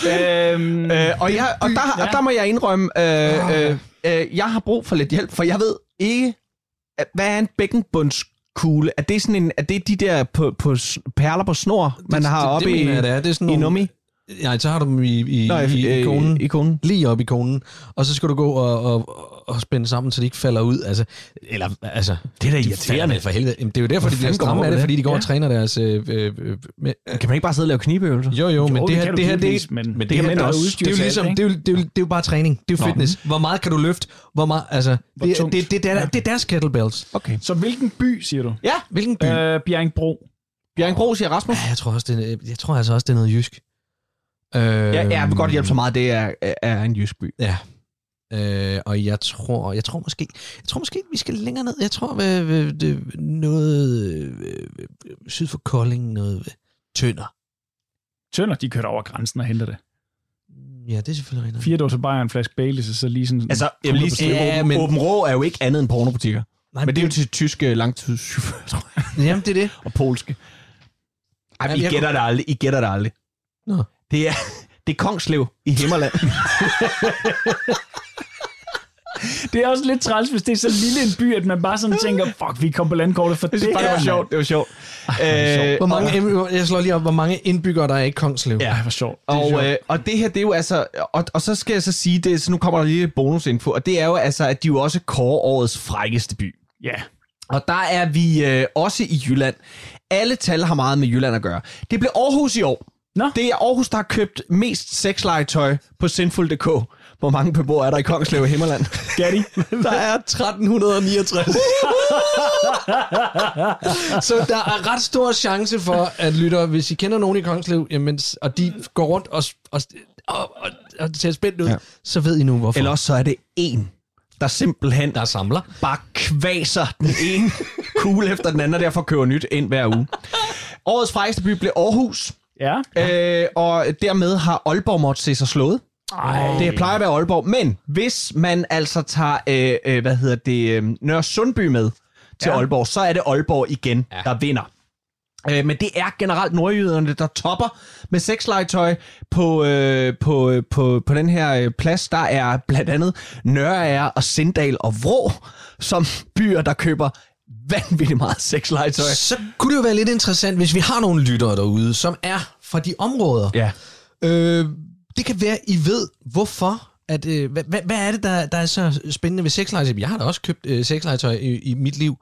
øhm, Øh, og, jeg, og, der, Ja. der må jeg indrømme, øh, øh, øh, jeg har brug for lidt hjælp, for jeg ved ikke, hvad er en bækkenbundskugle? Er det sådan en, er det de der på, på perler på snor, man har det, oppe det i, mener jeg, det er. Det er sådan i nogle, nummi? Nej, så har du dem i, i, Nå, i, i- i, konen. i konen. Lige op i konen. Og så skal du gå og, og, og spænde sammen, så de ikke falder ud. Altså, eller, altså, Det er da de irriterende. for helvede. Jamen, det er jo derfor, Hvor de bliver stramme af det, det? fordi de går Ja. og træner deres... Øh, øh, øh, med, Kan man ikke bare sidde og lave knibeøvelser? jo, jo, men Jo, det, det her, du det her, det, det, men men det det, kan her, det, er også, det er jo ligesom, det er jo, det, er jo, det er jo bare træning. Det er jo Nå. fitness. Hvor meget kan du løfte? Hvor meget, altså, Hvor det, det, det, det, er, det er deres kettlebells. Okay. Så hvilken by, siger du? Ja, Hvilken by? Øh, Bjerringbro. Bjerringbro siger Rasmus. Ja, jeg tror også, det er, jeg tror altså også, det er noget jysk. Øh, Ja, jeg vil godt hjælpe så meget, det er, er en jysk by. Ja. Øh, og jeg tror, jeg tror måske, jeg tror måske, vi skal længere ned. Jeg tror, øh, det, noget øh, syd for Kolding, noget øh, Tønder. Tønder, de kører over grænsen og henter det. Ja, det er selvfølgelig rigtigt. Fire dåser bajer, en flaske Baileys, og så lige sådan... Altså, jeg vil lige sige, Ja, men-. Åben Rå er jo ikke andet end pornobutikker. Nej, Men det er jo til tyske langtidschauffører, [laughs] tror jeg, Jamen, det er det. og polske. Ej, Jamen, I gætter det aldrig. I gætter det aldrig. Nå. Det er, det er Kongslev i Himmerland. Det er også lidt træls, hvis det er så lille en by, at man bare sådan tænker, fuck, vi kom på landkortet, for det, det er var sjovt. Det var sjovt. Øh, Hvor mange, jeg slår lige op, hvor mange indbyggere der er i Kongslev. Ja, hvor sjovt. Det Og, sjovt. øh, og det her, det er jo altså... Og, og så skal jeg så sige, det, så nu kommer der lige lidt bonusinfo, og det er jo altså, at de jo også kårer årets frækkeste by. Ja. Og der er vi øh, også i Jylland. Alle tal har meget med Jylland at gøre. Det blev Aarhus i år. Nå. Det er Aarhus, der har købt mest sexlegetøj på Sinful.dk. Hvor mange beboere er der i Kongslev og Himmerland? [laughs] Gatti. Der er 1369. [laughs] så der er ret stor chance for, at lytter, hvis I kender nogen i Kongslev, jamen, og de går rundt og, og, og, og, og ser spændt ud, ja. Så ved I nu, hvorfor. Eller også så er det en, der simpelthen der samler. bare kvaser den ene kugle efter den anden, og derfor køber nyt ind hver uge. Årets frækkeste by blev Aarhus, Ja. øh, og dermed har Aalborg måttet se sig slået. Ej. Det plejer at være Aalborg, men hvis man altså tager, øh, øh, hvad hedder det, øh, Nørre Sundby med til Ja. Aalborg, så er det Aalborg igen, ja. der vinder. Øh, men det er generelt nordjyderne, der topper med sexlegetøj på, øh, på, øh, på, på den her øh, plads. Der er blandt andet Nørreær og Sindal og Vrå, som byer, der køber vanvittigt meget sexlegetøj. Så kunne det jo være lidt interessant, hvis vi har nogle lyttere derude, som er fra de områder. Ja. Øh, det kan være, I ved, hvorfor. At, øh, hvad, hvad, er det, der, der er så spændende ved sexlegetøj? Jeg har da også købt øh, sexlegetøj i, i mit liv.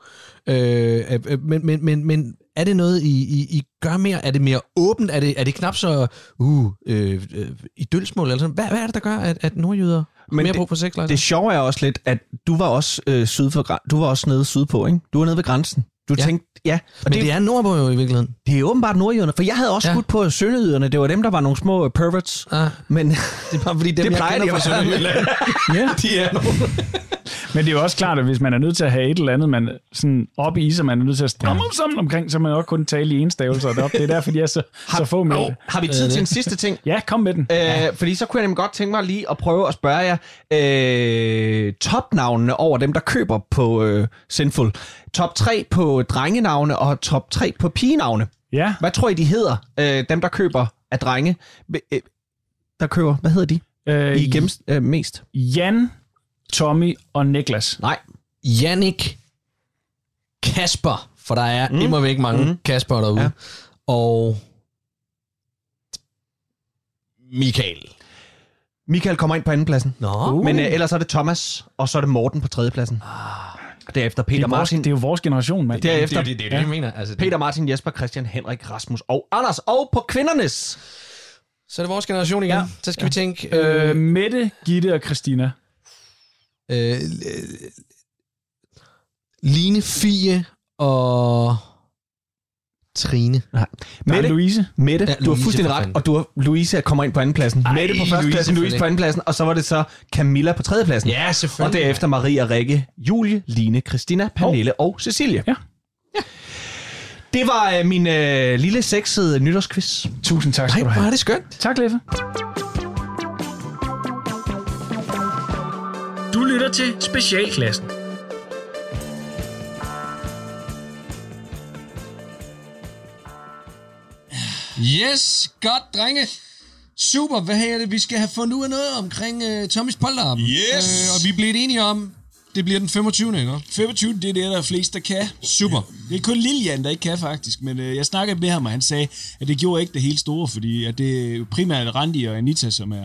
Øh, øh, øh, men, men, men, men er det noget, I, I, I gør mere? Er det mere åbent? Er det, er det knap så uh, øh, øh, i dølsmål? Eller sådan? Hvad, hvad er det, der gør, at, at nordjyder Men mere det- brug for sexlegetøj? Det sjove er også lidt, at du var også øh, syd for, du var også nede sydpå, ikke? Du var nede ved grænsen. Du Ja. ja. tænkte, ja. Og men det, det er nordpå jo i virkeligheden. det er åbenbart nordjyderne, for jeg havde også Ja. ja. skudt på sønderjyderne. Det var dem, der var nogle små øh, perverts. Ah, Men det er bare fordi, dem, det jeg kender fra. Sønderjylland, [laughs] ja. de er nogle... [laughs] Men det er jo også klart, at hvis man er nødt til at have et eller andet, man sådan op i, så man er nødt til at stramme ja. sammen omkring, så man også kun tale i enstavelser deroppe. Det er derfor, de er så, så få med det. Har vi tid til en sidste ting? [laughs] Ja, kom med den. Øh, fordi så kunne jeg nemlig godt tænke mig lige at prøve at spørge jer øh, topnavnene over dem, der køber på øh, Sinful. Top 3 på drengenavne og top 3 på pigenavne. Ja. Hvad tror I, de hedder? Øh, dem, der køber af drenge. Øh, der køber, hvad hedder de? Øh, I gennemst øh, mest? Jan, Tommy og Niklas. Nej. Jannik Kasper, for der er mm. immer væk mange mm. Kasper derude. Ja. Og Michael. Michael kommer ind på andenpladsen. Nå. Uh. Men øh, ellers er det Thomas, og så er det Morten på tredjepladsen. Ah. Derefter Det Peter er, vores, Martin. det er jo vores generation, mand. Derefter det, det, det, det, jeg mener. Altså, det, Peter Martin, Jesper, Christian, Henrik, Rasmus og Anders. Og på kvindernes. Så er det vores generation igen. Ja. Så skal ja. vi tænke... Øh, Øh, Mette, Gitte og Christina. øh, Line, Fie og Trine. Er Mette, Louise. Mette, Ja, ja, du har Louise, fuldstændig ret, og du har, Louise kommer ind på andenpladsen. Ej, Mette på Louise førstepladsen, Louise, selvfølgelig. på andenpladsen, og så var det så Camilla på tredjepladsen. Ja, og derefter Maria, Rikke, Julie, Line, Christina, Pernille og Cecilie. Ja. Det var øh, min øh, lille sexede nytårsquiz. Tusind tak Nej, skal du hvor have. er det skønt. Tak, Leffe. Du lytter til Specialklassen. Yes, godt, drenge. Super, hvad her er det? Vi skal have fundet ud af noget omkring uh, Tommys polterappen. Yes. Øh, og vi blevet enige om, det bliver den 25. ikke? 25, det er det, der er flest, der kan. Super. Det er kun Lilian, der ikke kan faktisk, men øh, jeg snakkede med ham, og han sagde, at det gjorde ikke det helt store, fordi at det er primært Randi og Anita, som er,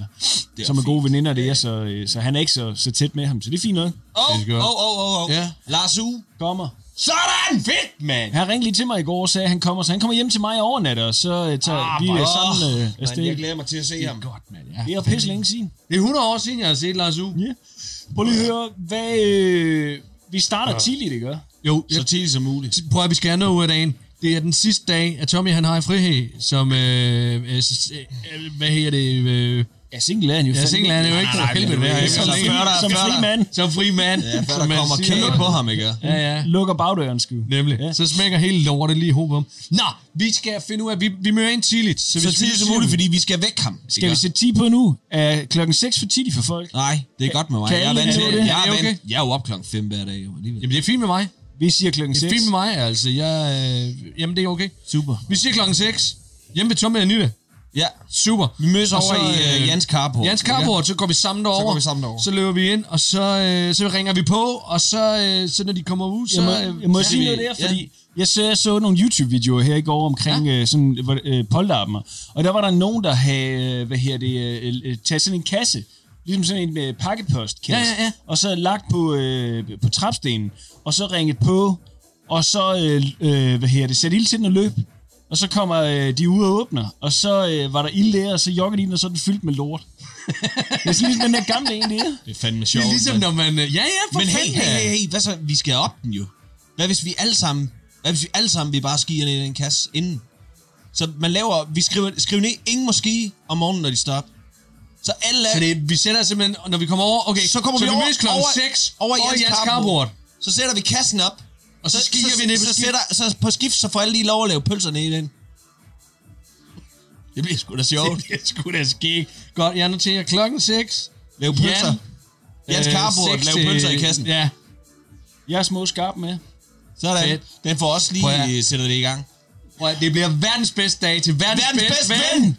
er som er gode veninder, det er, så, øh, så han er ikke så, så tæt med ham, så det er fint nok. Åh, åh, åh, åh. Lars U. Kommer. Sådan, fedt, mand. Han ringede lige til mig i går og sagde, at han kommer, så han kommer hjem til mig over nat, og så øh, tager ah, vi øh, sammen øh, afsted. Jeg glæder mig til at se ham. Godt, mand. Ja. Det er pisse længe siden. Det er 100 år siden, jeg har set Lars U. Ja. Prøv lige at høre, hvad... Øh, vi starter tidligt, ikke? Jo, Så tidligt som muligt. Prøv at vi skal have noget ud af dagen. Det er den sidste dag, at Tommy han har i frihed, som, øh, øh, s- øh, hvad hedder det, øh, Ja, single er han jo. ja, single er han jo ikke. nej, Helvede, han? som, fri, som fri mand. som fri mand. Ja, før der kommer kage på ham, ikke? Ja, ja. Lukker bagdøren, sgu. Nemlig. Ja. Så smækker hele lortet lige i hovedet ham. Nå, vi skal finde ud af, vi, vi møder ind tidligt. Så, Så tidligt som muligt, fordi vi skal væk ham. Skal vi sætte 10 på nu? Er klokken 6 for tidligt for folk? Nej, det er godt med mig. Kan Jeg er, vant til, det? jeg, Er det vant, jeg er jo op klokken 5 hver dag. Jamen, det er fint med mig. Vi siger klokken Det 6. er fint med mig, altså. Jeg, øh, jamen, det er okay. Super. Vi siger klokken 6. Hjemme ved Tommy og Anita. Ja, Super. vi mødes Og over så, i øh, uh, Jans Carport. Jans Carport, så går vi sammen derover. Så går vi sammen derover. Så løber vi ind, og så, øh, så ringer vi på, og så, øh, så når de kommer ud, så... Jeg må, øh, jeg må så- sige noget der, fordi jeg så, jeg så nogle YouTube-videoer her i går omkring ja. øh, sådan, øh, polterappen, og der var der nogen, der havde, øh, hvad her det, øh, øh, taget sådan en kasse, ligesom sådan en øh, pakkepostkasse, Ja, ja, ja. og så lagt på, øh, på trapstenen, og så ringet på, og så, øh, øh, hvad her det, sat ild til den og løb. Og så kommer øh, de ud og åbner, og så øh, var der ild der, og så joggede de den, og så er den fyldt med lort. [laughs] det er sådan ligesom den der gamle en, det er. Det er fandme Det sjovt. er ligesom, når man... øh, Ja, ja, for Men hey, hey, hey, hey, hvad så? Vi skal op den jo. Hvad hvis vi alle sammen, hvad hvis vi alle sammen vi bare skier ned i den kasse inden? Så man laver, vi skriver, skriver ned, ingen må skige om morgenen, når de står op. Så alle Så det, vi sætter simpelthen, når vi kommer over, okay, så kommer så vi vi over, klokken over, 6 over, over Jens, Jens Carport. Carport. Så sætter vi kassen op. Og så så, vi ned på så, skift. sætter, så på skift, så får alle lige lov at lave pølser ned i den. Det bliver sgu da sjovt. [laughs] Det er sgu da skæg. Godt, jeg noterer klokken 6. Lave pølser. Jens Carport, lave pølser i kassen. Ja, Jeg er små skarp med. Sådan. Fedt. Den får også Prøv at- lige sættet det i gang. Prøv at- det bliver verdens bedste dag til verdens, Verdens bedste ven!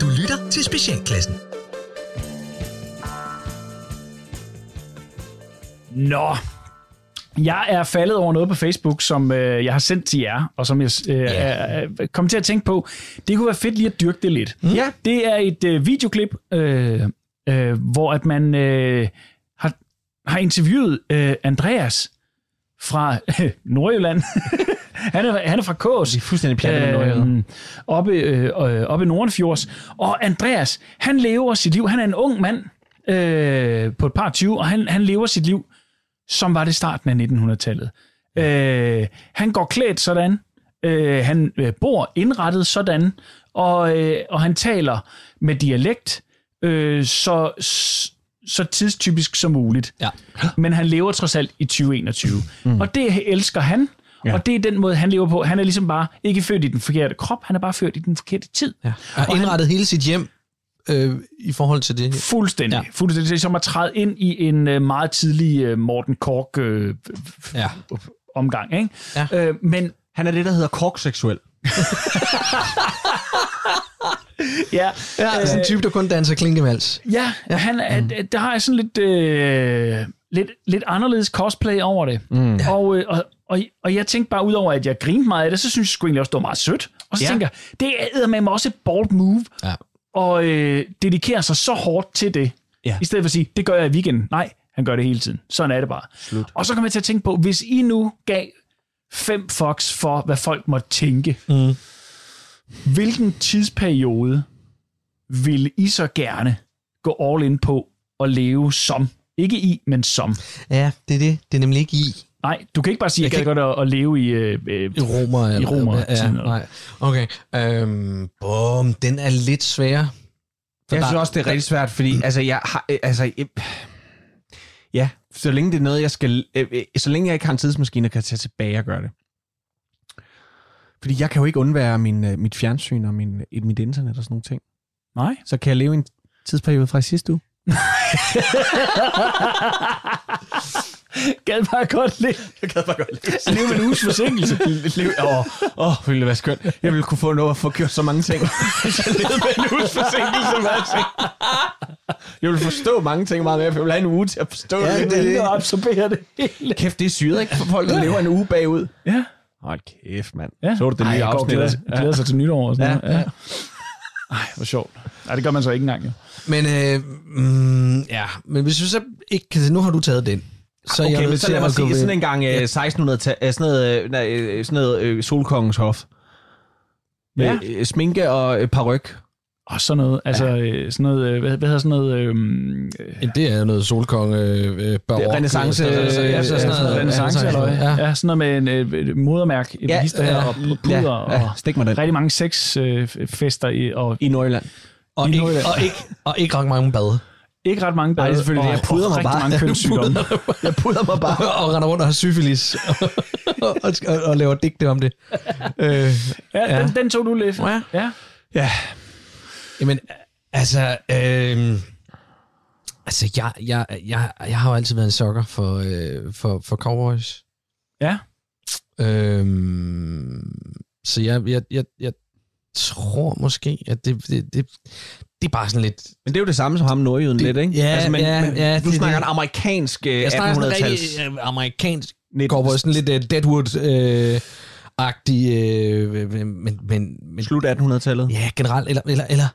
Du lytter til Specialklassen. Nå, jeg er faldet over noget på Facebook, som øh, jeg har sendt til jer, og som jeg øh, er kommet til at tænke på. Det kunne være fedt lige at dyrke det lidt. Mm. Det er et øh, videoklip, øh, øh, hvor at man øh, har, har interviewet øh, Andreas fra øh, [laughs] Nordjylland. [laughs] han, er, han er fra Kås. Det er fuldstændig pjattet. Øhm, oppe, øh, øh, oppe i Nordenfjords. Og Andreas, han lever sit liv. Han er en ung mand øh, på et par 20, og han, han lever sit liv, som var det starten af 1900-tallet. Øh, han går klædt sådan, øh, han øh, bor indrettet sådan, og, øh, og han taler med dialekt, øh, så, så tidstypisk som muligt. Ja. Men han lever trods alt i 2021. Mm. Og det elsker han, ja. og det er den måde, han lever på. Han er ligesom bare ikke født i den forkerte krop, han er bare født i den forkerte tid. Ja. Har indrettet hele sit hjem øh, i forhold til det. Fuldstændig. Ja. Fuldstændig. Det er som at træde ind i en øh, meget tidlig øh, Morten Kork øh, Ja. omgang. Ikke? Ja. Øh, men Han er det, der hedder korkseksuel. [laughs] ja, Ja, sådan en type, der kun danser klinkevals. ja, ja. Han mm. der har jeg sådan lidt, øh, lidt, lidt anderledes cosplay over det. Mm. Og, øh, og, og, og jeg tænkte bare, udover at jeg grinte meget af det, så synes jeg sgu egentlig også, det var meget sødt. Og så ja. tænker jeg, det er med mig også et bold move, Ja. Og øh, dedikere sig så hårdt til det, Ja. i stedet for at sige, det gør jeg i weekenden. Nej, han gør det hele tiden. Sådan er det bare. Slut. Og så kommer jeg til at tænke på, hvis I nu gav fem fucks for, hvad folk måtte tænke, mm. hvilken tidsperiode ville I så gerne gå all in på at leve som? Ikke i, men som. Ja, det er det. Det er nemlig ikke i. Nej, du kan ikke bare sige, at jeg Jeg kan godt at, at leve i... Øh, øh, I romer. eller- romer- Ja, nej. Okay. Øhm, bum, den er lidt svær. For Jeg der- synes også, det er rigtig svært, fordi [clears throat] altså, jeg har... øh, Altså, jeg, ja, så længe det er noget, jeg skal... øh, øh, Så længe jeg ikke har en tidsmaskine, kan jeg tage tilbage og gøre det. Fordi jeg kan jo ikke undvære min, øh, mit fjernsyn og min, et- mit internet og sådan nogle ting. nej. Så kan jeg leve i en tidsperiode fra i sidste uge. [laughs] [laughs] [laughs] Gad bare godt lidt. Jeg kan bare godt leve. Leve med en uges forsinkelse. [laughs] Åh, åh, ville det være skønt. Jeg ville kunne få noget at få gjort så mange ting. Hvis jeg levede med en uges forsinkelse med alting. jeg [laughs] vil forstå mange ting meget mere, for jeg vil have en uge til at forstå Ja, det. det er det. Og absorberer det hele. Kæft, det er syret, ikke? For folk, der lever en uge bagud. Ja. Hold kæft, mand. Ja. Så du det nye afsnit? glæder, glæder sig til nytår og sådan Ja, noget. Ja. Ej, hvor sjovt. Nej, det gør man så ikke engang, jo. Men, øh, mm, ja, men hvis vi så ikke kan... Nu har du taget den. Så er jeg Okay, men så lad mig sige, sådan en gang øh, 1600 øh, sådan noget, øh, nej, øh, sådan noget øh, solkongens hof. Med Ja. øh, sminke og øh, paryk. Og sådan noget, altså øh, sådan noget, øh, hvad, hvad hedder sådan noget, øh, Ja, det er noget solkonge, øh, barok. Det er renæssance, øh, øh, så- ja, ja, så sådan noget renaissance, eller hvad? Ja. Ja, sådan noget med en øh, modermærk, et Ja, ja, her, ja, og puder, ja, ja, og stik mig den. rigtig mange sexfester i, og I Nordjylland. Og, I ikke, Nordjylland. og, ikke, og ikke ret mange bad. Ikke ret mange bade, Ej, det er selvfølgelig og. Jeg puder og mig bare. mange kønssygdomme. [laughs] Jeg puder mig bare. [laughs] og render rundt og har syfilis. [laughs] og, og, og, og laver digte om det. øh, Ja, Ja. Den, den tog du lidt. Ja. ja. Ja. Jamen, altså... Øh, altså, jeg, jeg, jeg, jeg har jo altid været en sokker for, øh, for, for cowboys. Ja. Øhm, så jeg, jeg, jeg, jeg tror måske, at det, det, det, det er bare sådan lidt... Men det er jo det samme som ham nordjyden Det- lidt, ikke? Altså, ja, men, ja, men ja, du det- snakker det- en amerikansk Jeg snakker sådan 1800-tals... rigtig øh, amerikansk cowboy, sådan lidt uh, Deadwood-agtig, øh, men, men, men, Slut 1800-tallet. ja, generelt, eller, eller, eller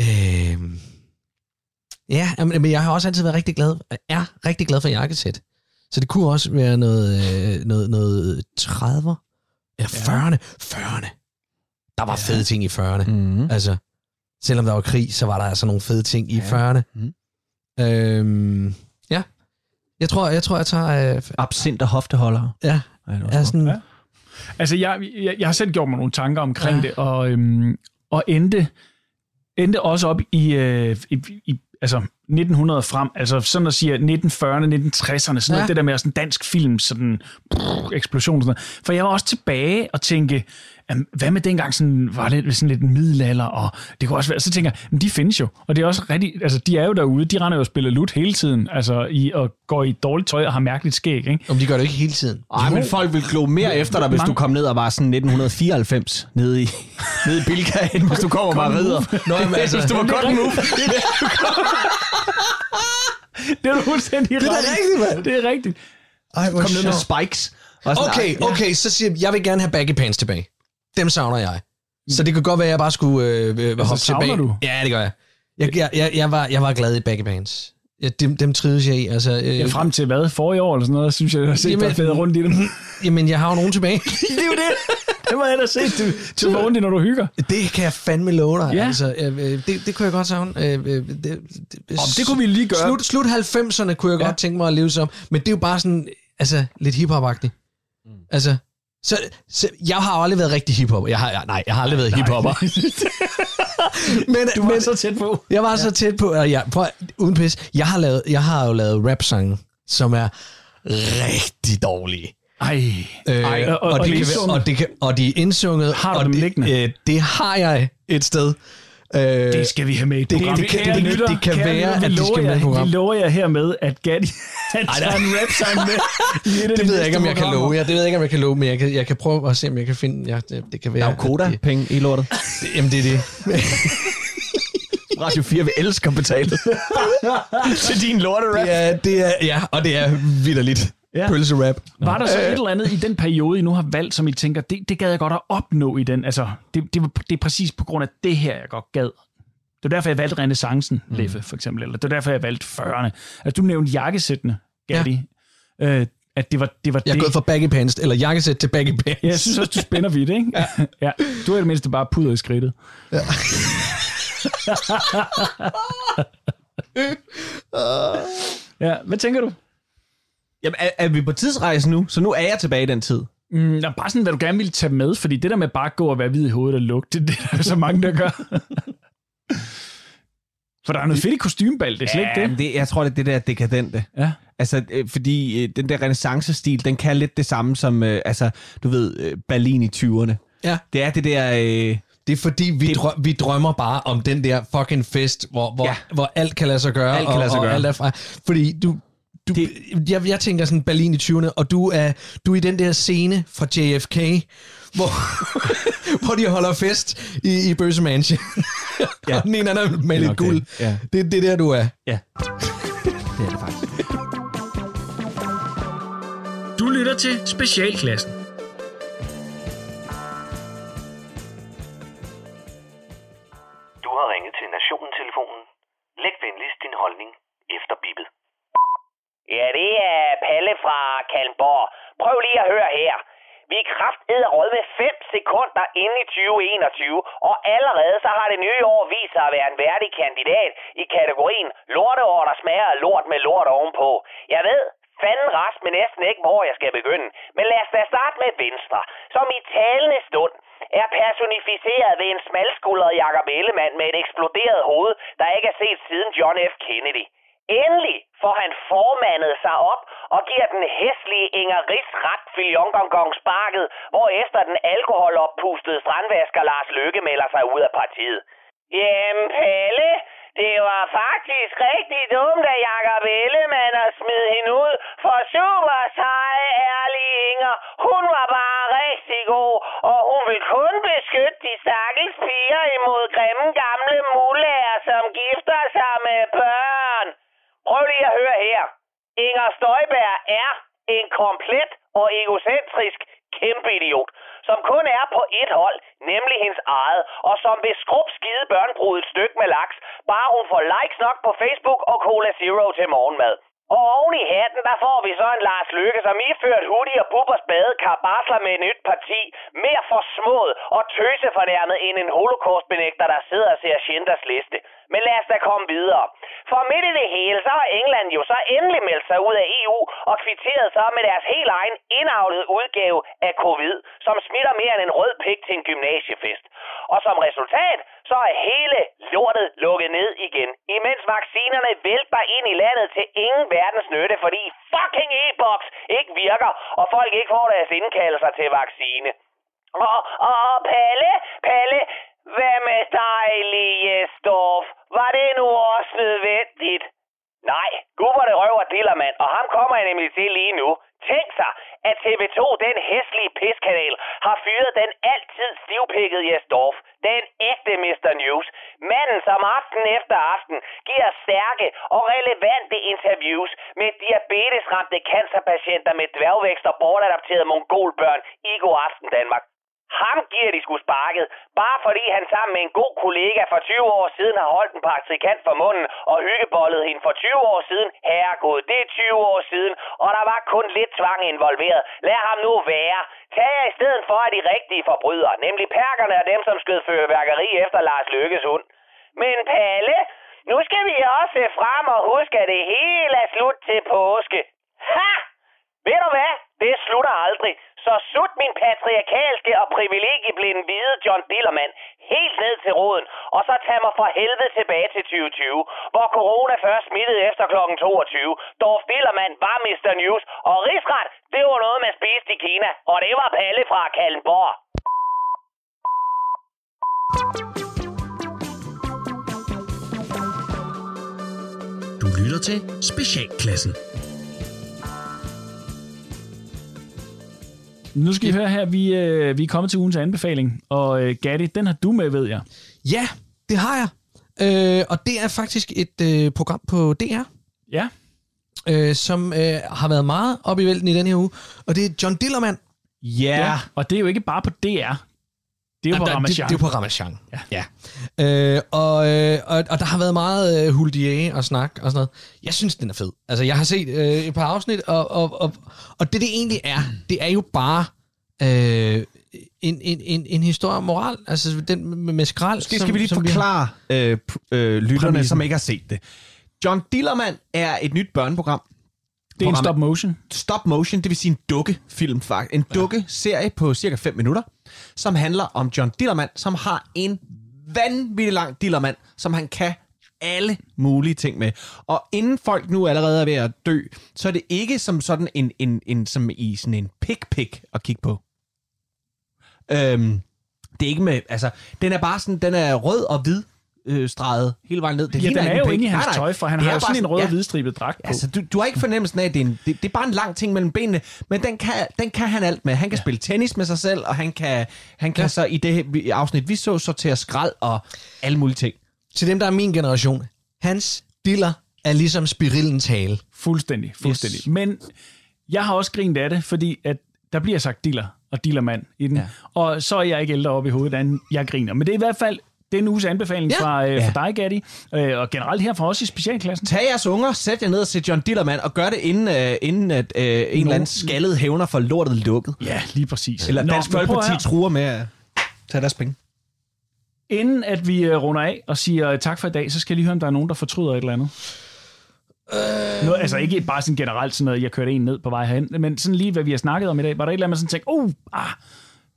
øh, ja, men men jeg har også altid været rigtig glad, er rigtig glad for jakkesæt. Så det kunne også være noget, øh, noget, noget 30'er, eller 40'erne, 40'erne. Der var fede ting i 40'erne. Mm-hmm. Altså, selvom der var krig, så var der altså nogle fede ting i Ja. 40'erne. Mhm. Øhm, ja. Jeg tror, jeg tror, jeg tager... Øh, Absint og hofteholder. ja, Ja, det er sådan... Ja. Altså, jeg, jeg, jeg har selv gjort mig nogle tanker omkring Ja. det, og, øhm, og endte, endte også op i, øh, i, i altså 1900 frem, altså sådan at sige 1940'erne, 1960'erne, sådan ja. Ja. noget, det der med sådan dansk film, sådan brrr, eksplosion og sådan noget. For jeg var også tilbage og tænke, jamen, hvad med dengang sådan, var det sådan lidt middelalder, og det kunne også være, så tænker jeg, men de findes jo, og det er også rigtig, altså de er jo derude, de render jo og spiller lut hele tiden, altså i, og går i dårligt tøj og har mærkeligt skæg, ikke? Om de gør det ikke hele tiden. Ej, men folk vil glo mere efter dig, hvis Mange- du kom ned og var sådan 1994 nede i, [laughs] nede i Bilka, end hvis du kommer og bare rider. Nå, jamen, [laughs] altså, hvis du var det er godt move. Det er du fuldstændig Det er da ret i. rigtigt, mand. Det er rigtigt. Ej, hvor Kom ned med spikes. Sådan, Okay, okay, så siger jeg, jeg vil gerne have baggy pants tilbage. Dem savner jeg. Så det kan godt være, at jeg bare skulle øh, øh, hoppe Altså, savner tilbage. du? Ja, det gør jeg. Jeg, jeg, jeg, jeg, var, jeg var glad i baggy pants. Ja, dem, dem trives jeg i. Altså, øh, Ja, frem til hvad? For i år eller sådan noget, synes jeg, jeg har set Jamen- dig rundt i dem. [laughs] Jamen, jeg har jo nogen tilbage. [laughs] det er jo det. Det må jeg da se. Du, du var rundt i, når du hygger. det kan jeg fandme love dig. Ja. Altså, øh, øh, det, det kunne jeg godt savne. Øh, øh, det, det, Om det kunne vi lige gøre. Slut, slut 90'erne kunne jeg Ja. godt tænke mig at leve som. Men det er jo bare sådan, altså, lidt hiphop-agtigt. Mm. Altså, så, så, jeg har aldrig været rigtig hiphop. Jeg har, jeg, nej, jeg har aldrig været hiphopper. [laughs] men, Du var men, så tæt på. jeg var så tæt på, og jeg, prøv, uden pis, jeg har, lavet, jeg har jo lavet rap-sange, som er rigtig dårlige. Ej. Øh, Ej, og- og, og være- og, kan, og de er indsunget. Har du og dem liggende? Øh, det har jeg et sted. Øh, Det skal vi have med i et det- program. det kan- det- lytter, det kan være, lytter, at de lover skal med i jer- program. Vi lover jer hermed, at Gatti [laughs] han tager en rap-sang med. i et det de ved jeg ikke, om jeg kan love. Ja, det ved jeg ikke, om jeg kan love, men jeg kan, jeg kan prøve at se, om jeg kan finde... Ja, det, det kan være... Der er jo at koda-penge i lortet. Det, [laughs] jamen, det er det. [laughs] Radio 4 vil elske at betale til din lorte-rap. Det er, det er, ja, og det er vidderligt. Ja. Ja. Pølse-rap. Var der så et eller andet i den periode, I nu har valgt, som I tænker, det, det gad jeg godt at opnå i den? Altså, det, det, var, det er præcis på grund af det her, jeg godt gad. Det var derfor, jeg valgte renaissancen, mm. Leffe, for eksempel. Eller det var derfor, jeg valgte 40'erne. Altså, du nævnte jakkesættene, Gatti. Ja. Øh, at det var, det var Jeg er det. gået fra baggy pants, eller jakkesæt til baggy pants. Ja, jeg synes også, du spænder vidt, ikke? Ja. [laughs] ja. Du er i det mindste bare puder i skridtet. Ja. [laughs] [laughs] ja, hvad tænker du? Jamen, er, er vi på tidsrejse nu? Så nu er jeg tilbage i den tid. Mm, nå, bare sådan, hvad du gerne ville tage med, fordi det der med bare at gå og være hvid i hovedet og lugte, det, det er der så mange, der gør. [laughs] For der er noget fedt i kostymebal, det er slet ikke men det. det. Jeg tror, det er det der dekadente. Ja. Altså, øh, fordi øh, den der renaissance-stil, den kan lidt det samme som, øh, altså, du ved, Berlin i 20'erne. Ja. Det er det der... Øh, Det er fordi, vi, Det- drø- vi drømmer bare om den der fucking fest, hvor, hvor, Ja. ja. hvor alt kan lade sig gøre. Alt kan og, lade sig og gøre. Alt er fra. Fordi du... du Det- jeg, jeg tænker sådan Berlin i 20'erne, og du er, du er i den der scene fra JFK, hvor, [laughs] hvor de holder fest i, i Bøse Mansion. ja. [laughs] og den ene anden er med Det er lidt guld. det. Ja. Det, det er der, du er. Ja. Det er det faktisk. Du lytter til Specialklassen. Du har ringet til Nationen-telefonen. Læg venligst din holdning efter bippet. Ja, det er Palle fra Kalmborg. Prøv lige at høre her. Vi er kraftedderråd med 5 sekunder inde i 2021, og allerede så har det nye år vist sig at være en værdig kandidat i kategorien lorteår, der smager lort med lort ovenpå. Jeg ved, fanden rest med næsten ikke, hvor jeg skal begynde. Men lad os da starte med Venstre, som i talende stund er personificeret ved en smalskuldret Jakob Ellemann med et eksploderet hoved, der ikke er set siden John F. Kennedy. Endelig får han formandet sig op og giver den hæslige Inger Ries ret filjonggongong sparket, hvor efter den alkoholoppustede strandvasker Lars Løkke melder sig ud af partiet. Jamen Pelle, det var faktisk rigtig dumt af Jacob Ellemann at smide hende ud, for super seje, ærlige Inger, hun var bare rigtig god, og hun vil kun beskytte de stakkels piger imod grimme gamle mulærer, som gifter sig hør her. Inger Støjberg er en komplet og egocentrisk kæmpe idiot, som kun er på et hold, nemlig hendes eget, og som vil skrub skide børnebrudet et stykke med laks, bare hun får likes nok på Facebook og Cola Zero til morgenmad. Og oven i hatten, der får vi så en Lars Lykke, som iført hoodie og bubbers badekar barsler med et nyt parti. Mere forsmået og tøsefornærmet end en holocaustbenægter, der sidder og ser Schindlers liste. Men lad os da komme videre. For midt i det hele, så har England jo så endelig meldt sig ud af EU og kvitteret så med deres helt egen indavlede udgave af covid, som smitter mere end en rød pik til en gymnasiefest. Og som resultat, så er hele lortet lukket ned igen, imens vaccinerne vælter ind i landet til ingen verdens nytte, fordi fucking e-boks ikke virker, og folk ikke får deres indkaldelser til vaccine. Og, og, og Palle, Palle, hvad med dig, stof? Var det nu også nødvendigt? Nej, gud hvor det røver Dillermand, og ham kommer jeg nemlig til lige nu. Tænk sig, at TV2, den hæslige piskanal, har fyret den altid stivpikkede Jesdorf. Den ægte Mr. News. Manden, som aften efter aften giver stærke og relevante interviews med diabetesramte cancerpatienter med dværgvækst og bortadapterede mongolbørn i God Aften Danmark. Ham giver de sgu sparket, bare fordi han sammen med en god kollega for 20 år siden har holdt en praktikant for munden og hyggebollet hende for 20 år siden. Herregud, det er 20 år siden, og der var kun lidt tvang involveret. Lad ham nu være. Tag jer i stedet for af de rigtige forbrydere, nemlig perkerne og dem, som skød fyrværkeri efter Lars Lykkes hund. Men Palle, nu skal vi også se frem og huske, at det hele er slut til påske. Ha! Ved du hvad? Det slutter aldrig. Så sut min patriarkalske og privilegieblinde hvide John Dillermand helt ned til roden, og så tag mig for helvede tilbage til 2020, hvor corona først smittede efter kl. 22. Dorf Dillermand var Mr. News, og rigsret, det var noget, man spiste i Kina, og det var Palle fra Kallenborg. Du lytter til Specialklassen. Nu skal I høre her, vi, øh, vi er kommet til ugens anbefaling, og øh, Gatti, den har du med, ved jeg. Ja, det har jeg. Øh, og det er faktisk et øh, program på DR. Ja. Øh, som øh, har været meget op i vælten i den her uge. Og det er John Dillermand. Ja, og det er jo ikke bare på DR. Det er jo Jamen, på der- Ramachan. Det, det er jo på Ramachan. Ja. ja. Øh, og, øh, og, og der har været meget øh, huldier og snak og sådan noget. Jeg synes, den er fed. Altså, jeg har set øh, et par afsnit, og, og, og, og det, det egentlig er, det er jo bare øh, en, en, en, en historie om moral. Altså, den med, med skrald. Måske skal vi lige forklare øh, p- øh, lytterne, Præmissen. som ikke har set det. John Dillermand er et nyt børneprogram. Det er en stop motion. Stop motion, det vil sige en dukkefilm faktisk. En dukke-serie på cirka 5 minutter, som handler om John Dillermand, som har en vanvittig lang Dillermand, som han kan alle mulige ting med. Og inden folk nu allerede er ved at dø, så er det ikke som sådan en, en, en som i sådan en pik-pik at kigge på. Øhm, det er ikke med, altså, den er bare sådan, den er rød og hvid øh, streget hele vejen ned. Det Ja, den er ikke jo en inde i hans Nej, nej. tøj, for han Det har er jo sådan en rød og ja. hvidstribet dragt på. Altså, du, du har ikke fornemmelsen af, at det er, en, det, det er bare en lang ting mellem benene, men den kan, den kan han alt med. Han kan ja. spille tennis med sig selv, og han kan, han kan ja. så i det vi- afsnit, vi så, sortere skrald og alle mulige ting. Til dem, der er min generation, hans diller er ligesom spirillens hale. Fuldstændig, fuldstændig. Yes. Men jeg har også grint af det, fordi at der bliver sagt diller og dillermand i den. Ja. Og så er jeg ikke ældre op i hovedet, end jeg griner. Men det er i hvert fald den uges anbefaling ja. fra, øh, Ja. fra dig, Gatti, øh, og generelt her fra os i specialklassen. Tag jeres unger, sæt jer ned og se John Dillermand, og gør det inden, øh, inden at øh, en eller anden skaldet hævner for lortet lukket. Ja, lige præcis. Eller Nå, Dansk Folkeparti truer med at tage deres penge. Inden at vi øh, runder af og siger øh, tak for i dag, så skal jeg lige høre, om der er nogen, der fortryder et eller andet. Øh... Noget, altså ikke bare sådan generelt sådan noget, jeg kørte en ned på vej herhen, men sådan lige, hvad vi har snakket om i dag. Var der et eller andet, man sådan tænkte, oh, ah,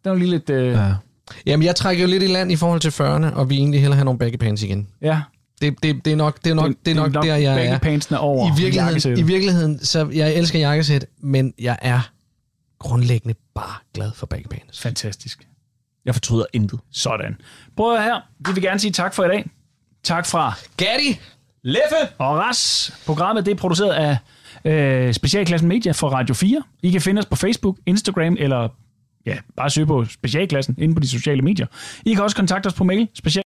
det var lige lidt... Øh... Ja. Jamen, jeg trækker jo lidt i land i forhold til 40'erne, og vi egentlig hellere have nogle baggy pants igen. ja. Det, det, det er nok, det er nok, det, det er nok, der, jeg baggy er. pantsene over I virkeligheden. I virkeligheden, så jeg elsker jakkesæt, men jeg er grundlæggende bare glad for baggy pants. Fantastisk. Jeg fortryder intet. Sådan. Prøv her. Vi vil gerne sige tak for i dag. Tak fra Gatti, Leffe og Ras. Programmet det er produceret af øh, Specialklassen Media for Radio 4. I kan finde os på Facebook, Instagram eller ja, bare søge på Specialklassen inde på de sociale medier. I kan også kontakte os på mail, special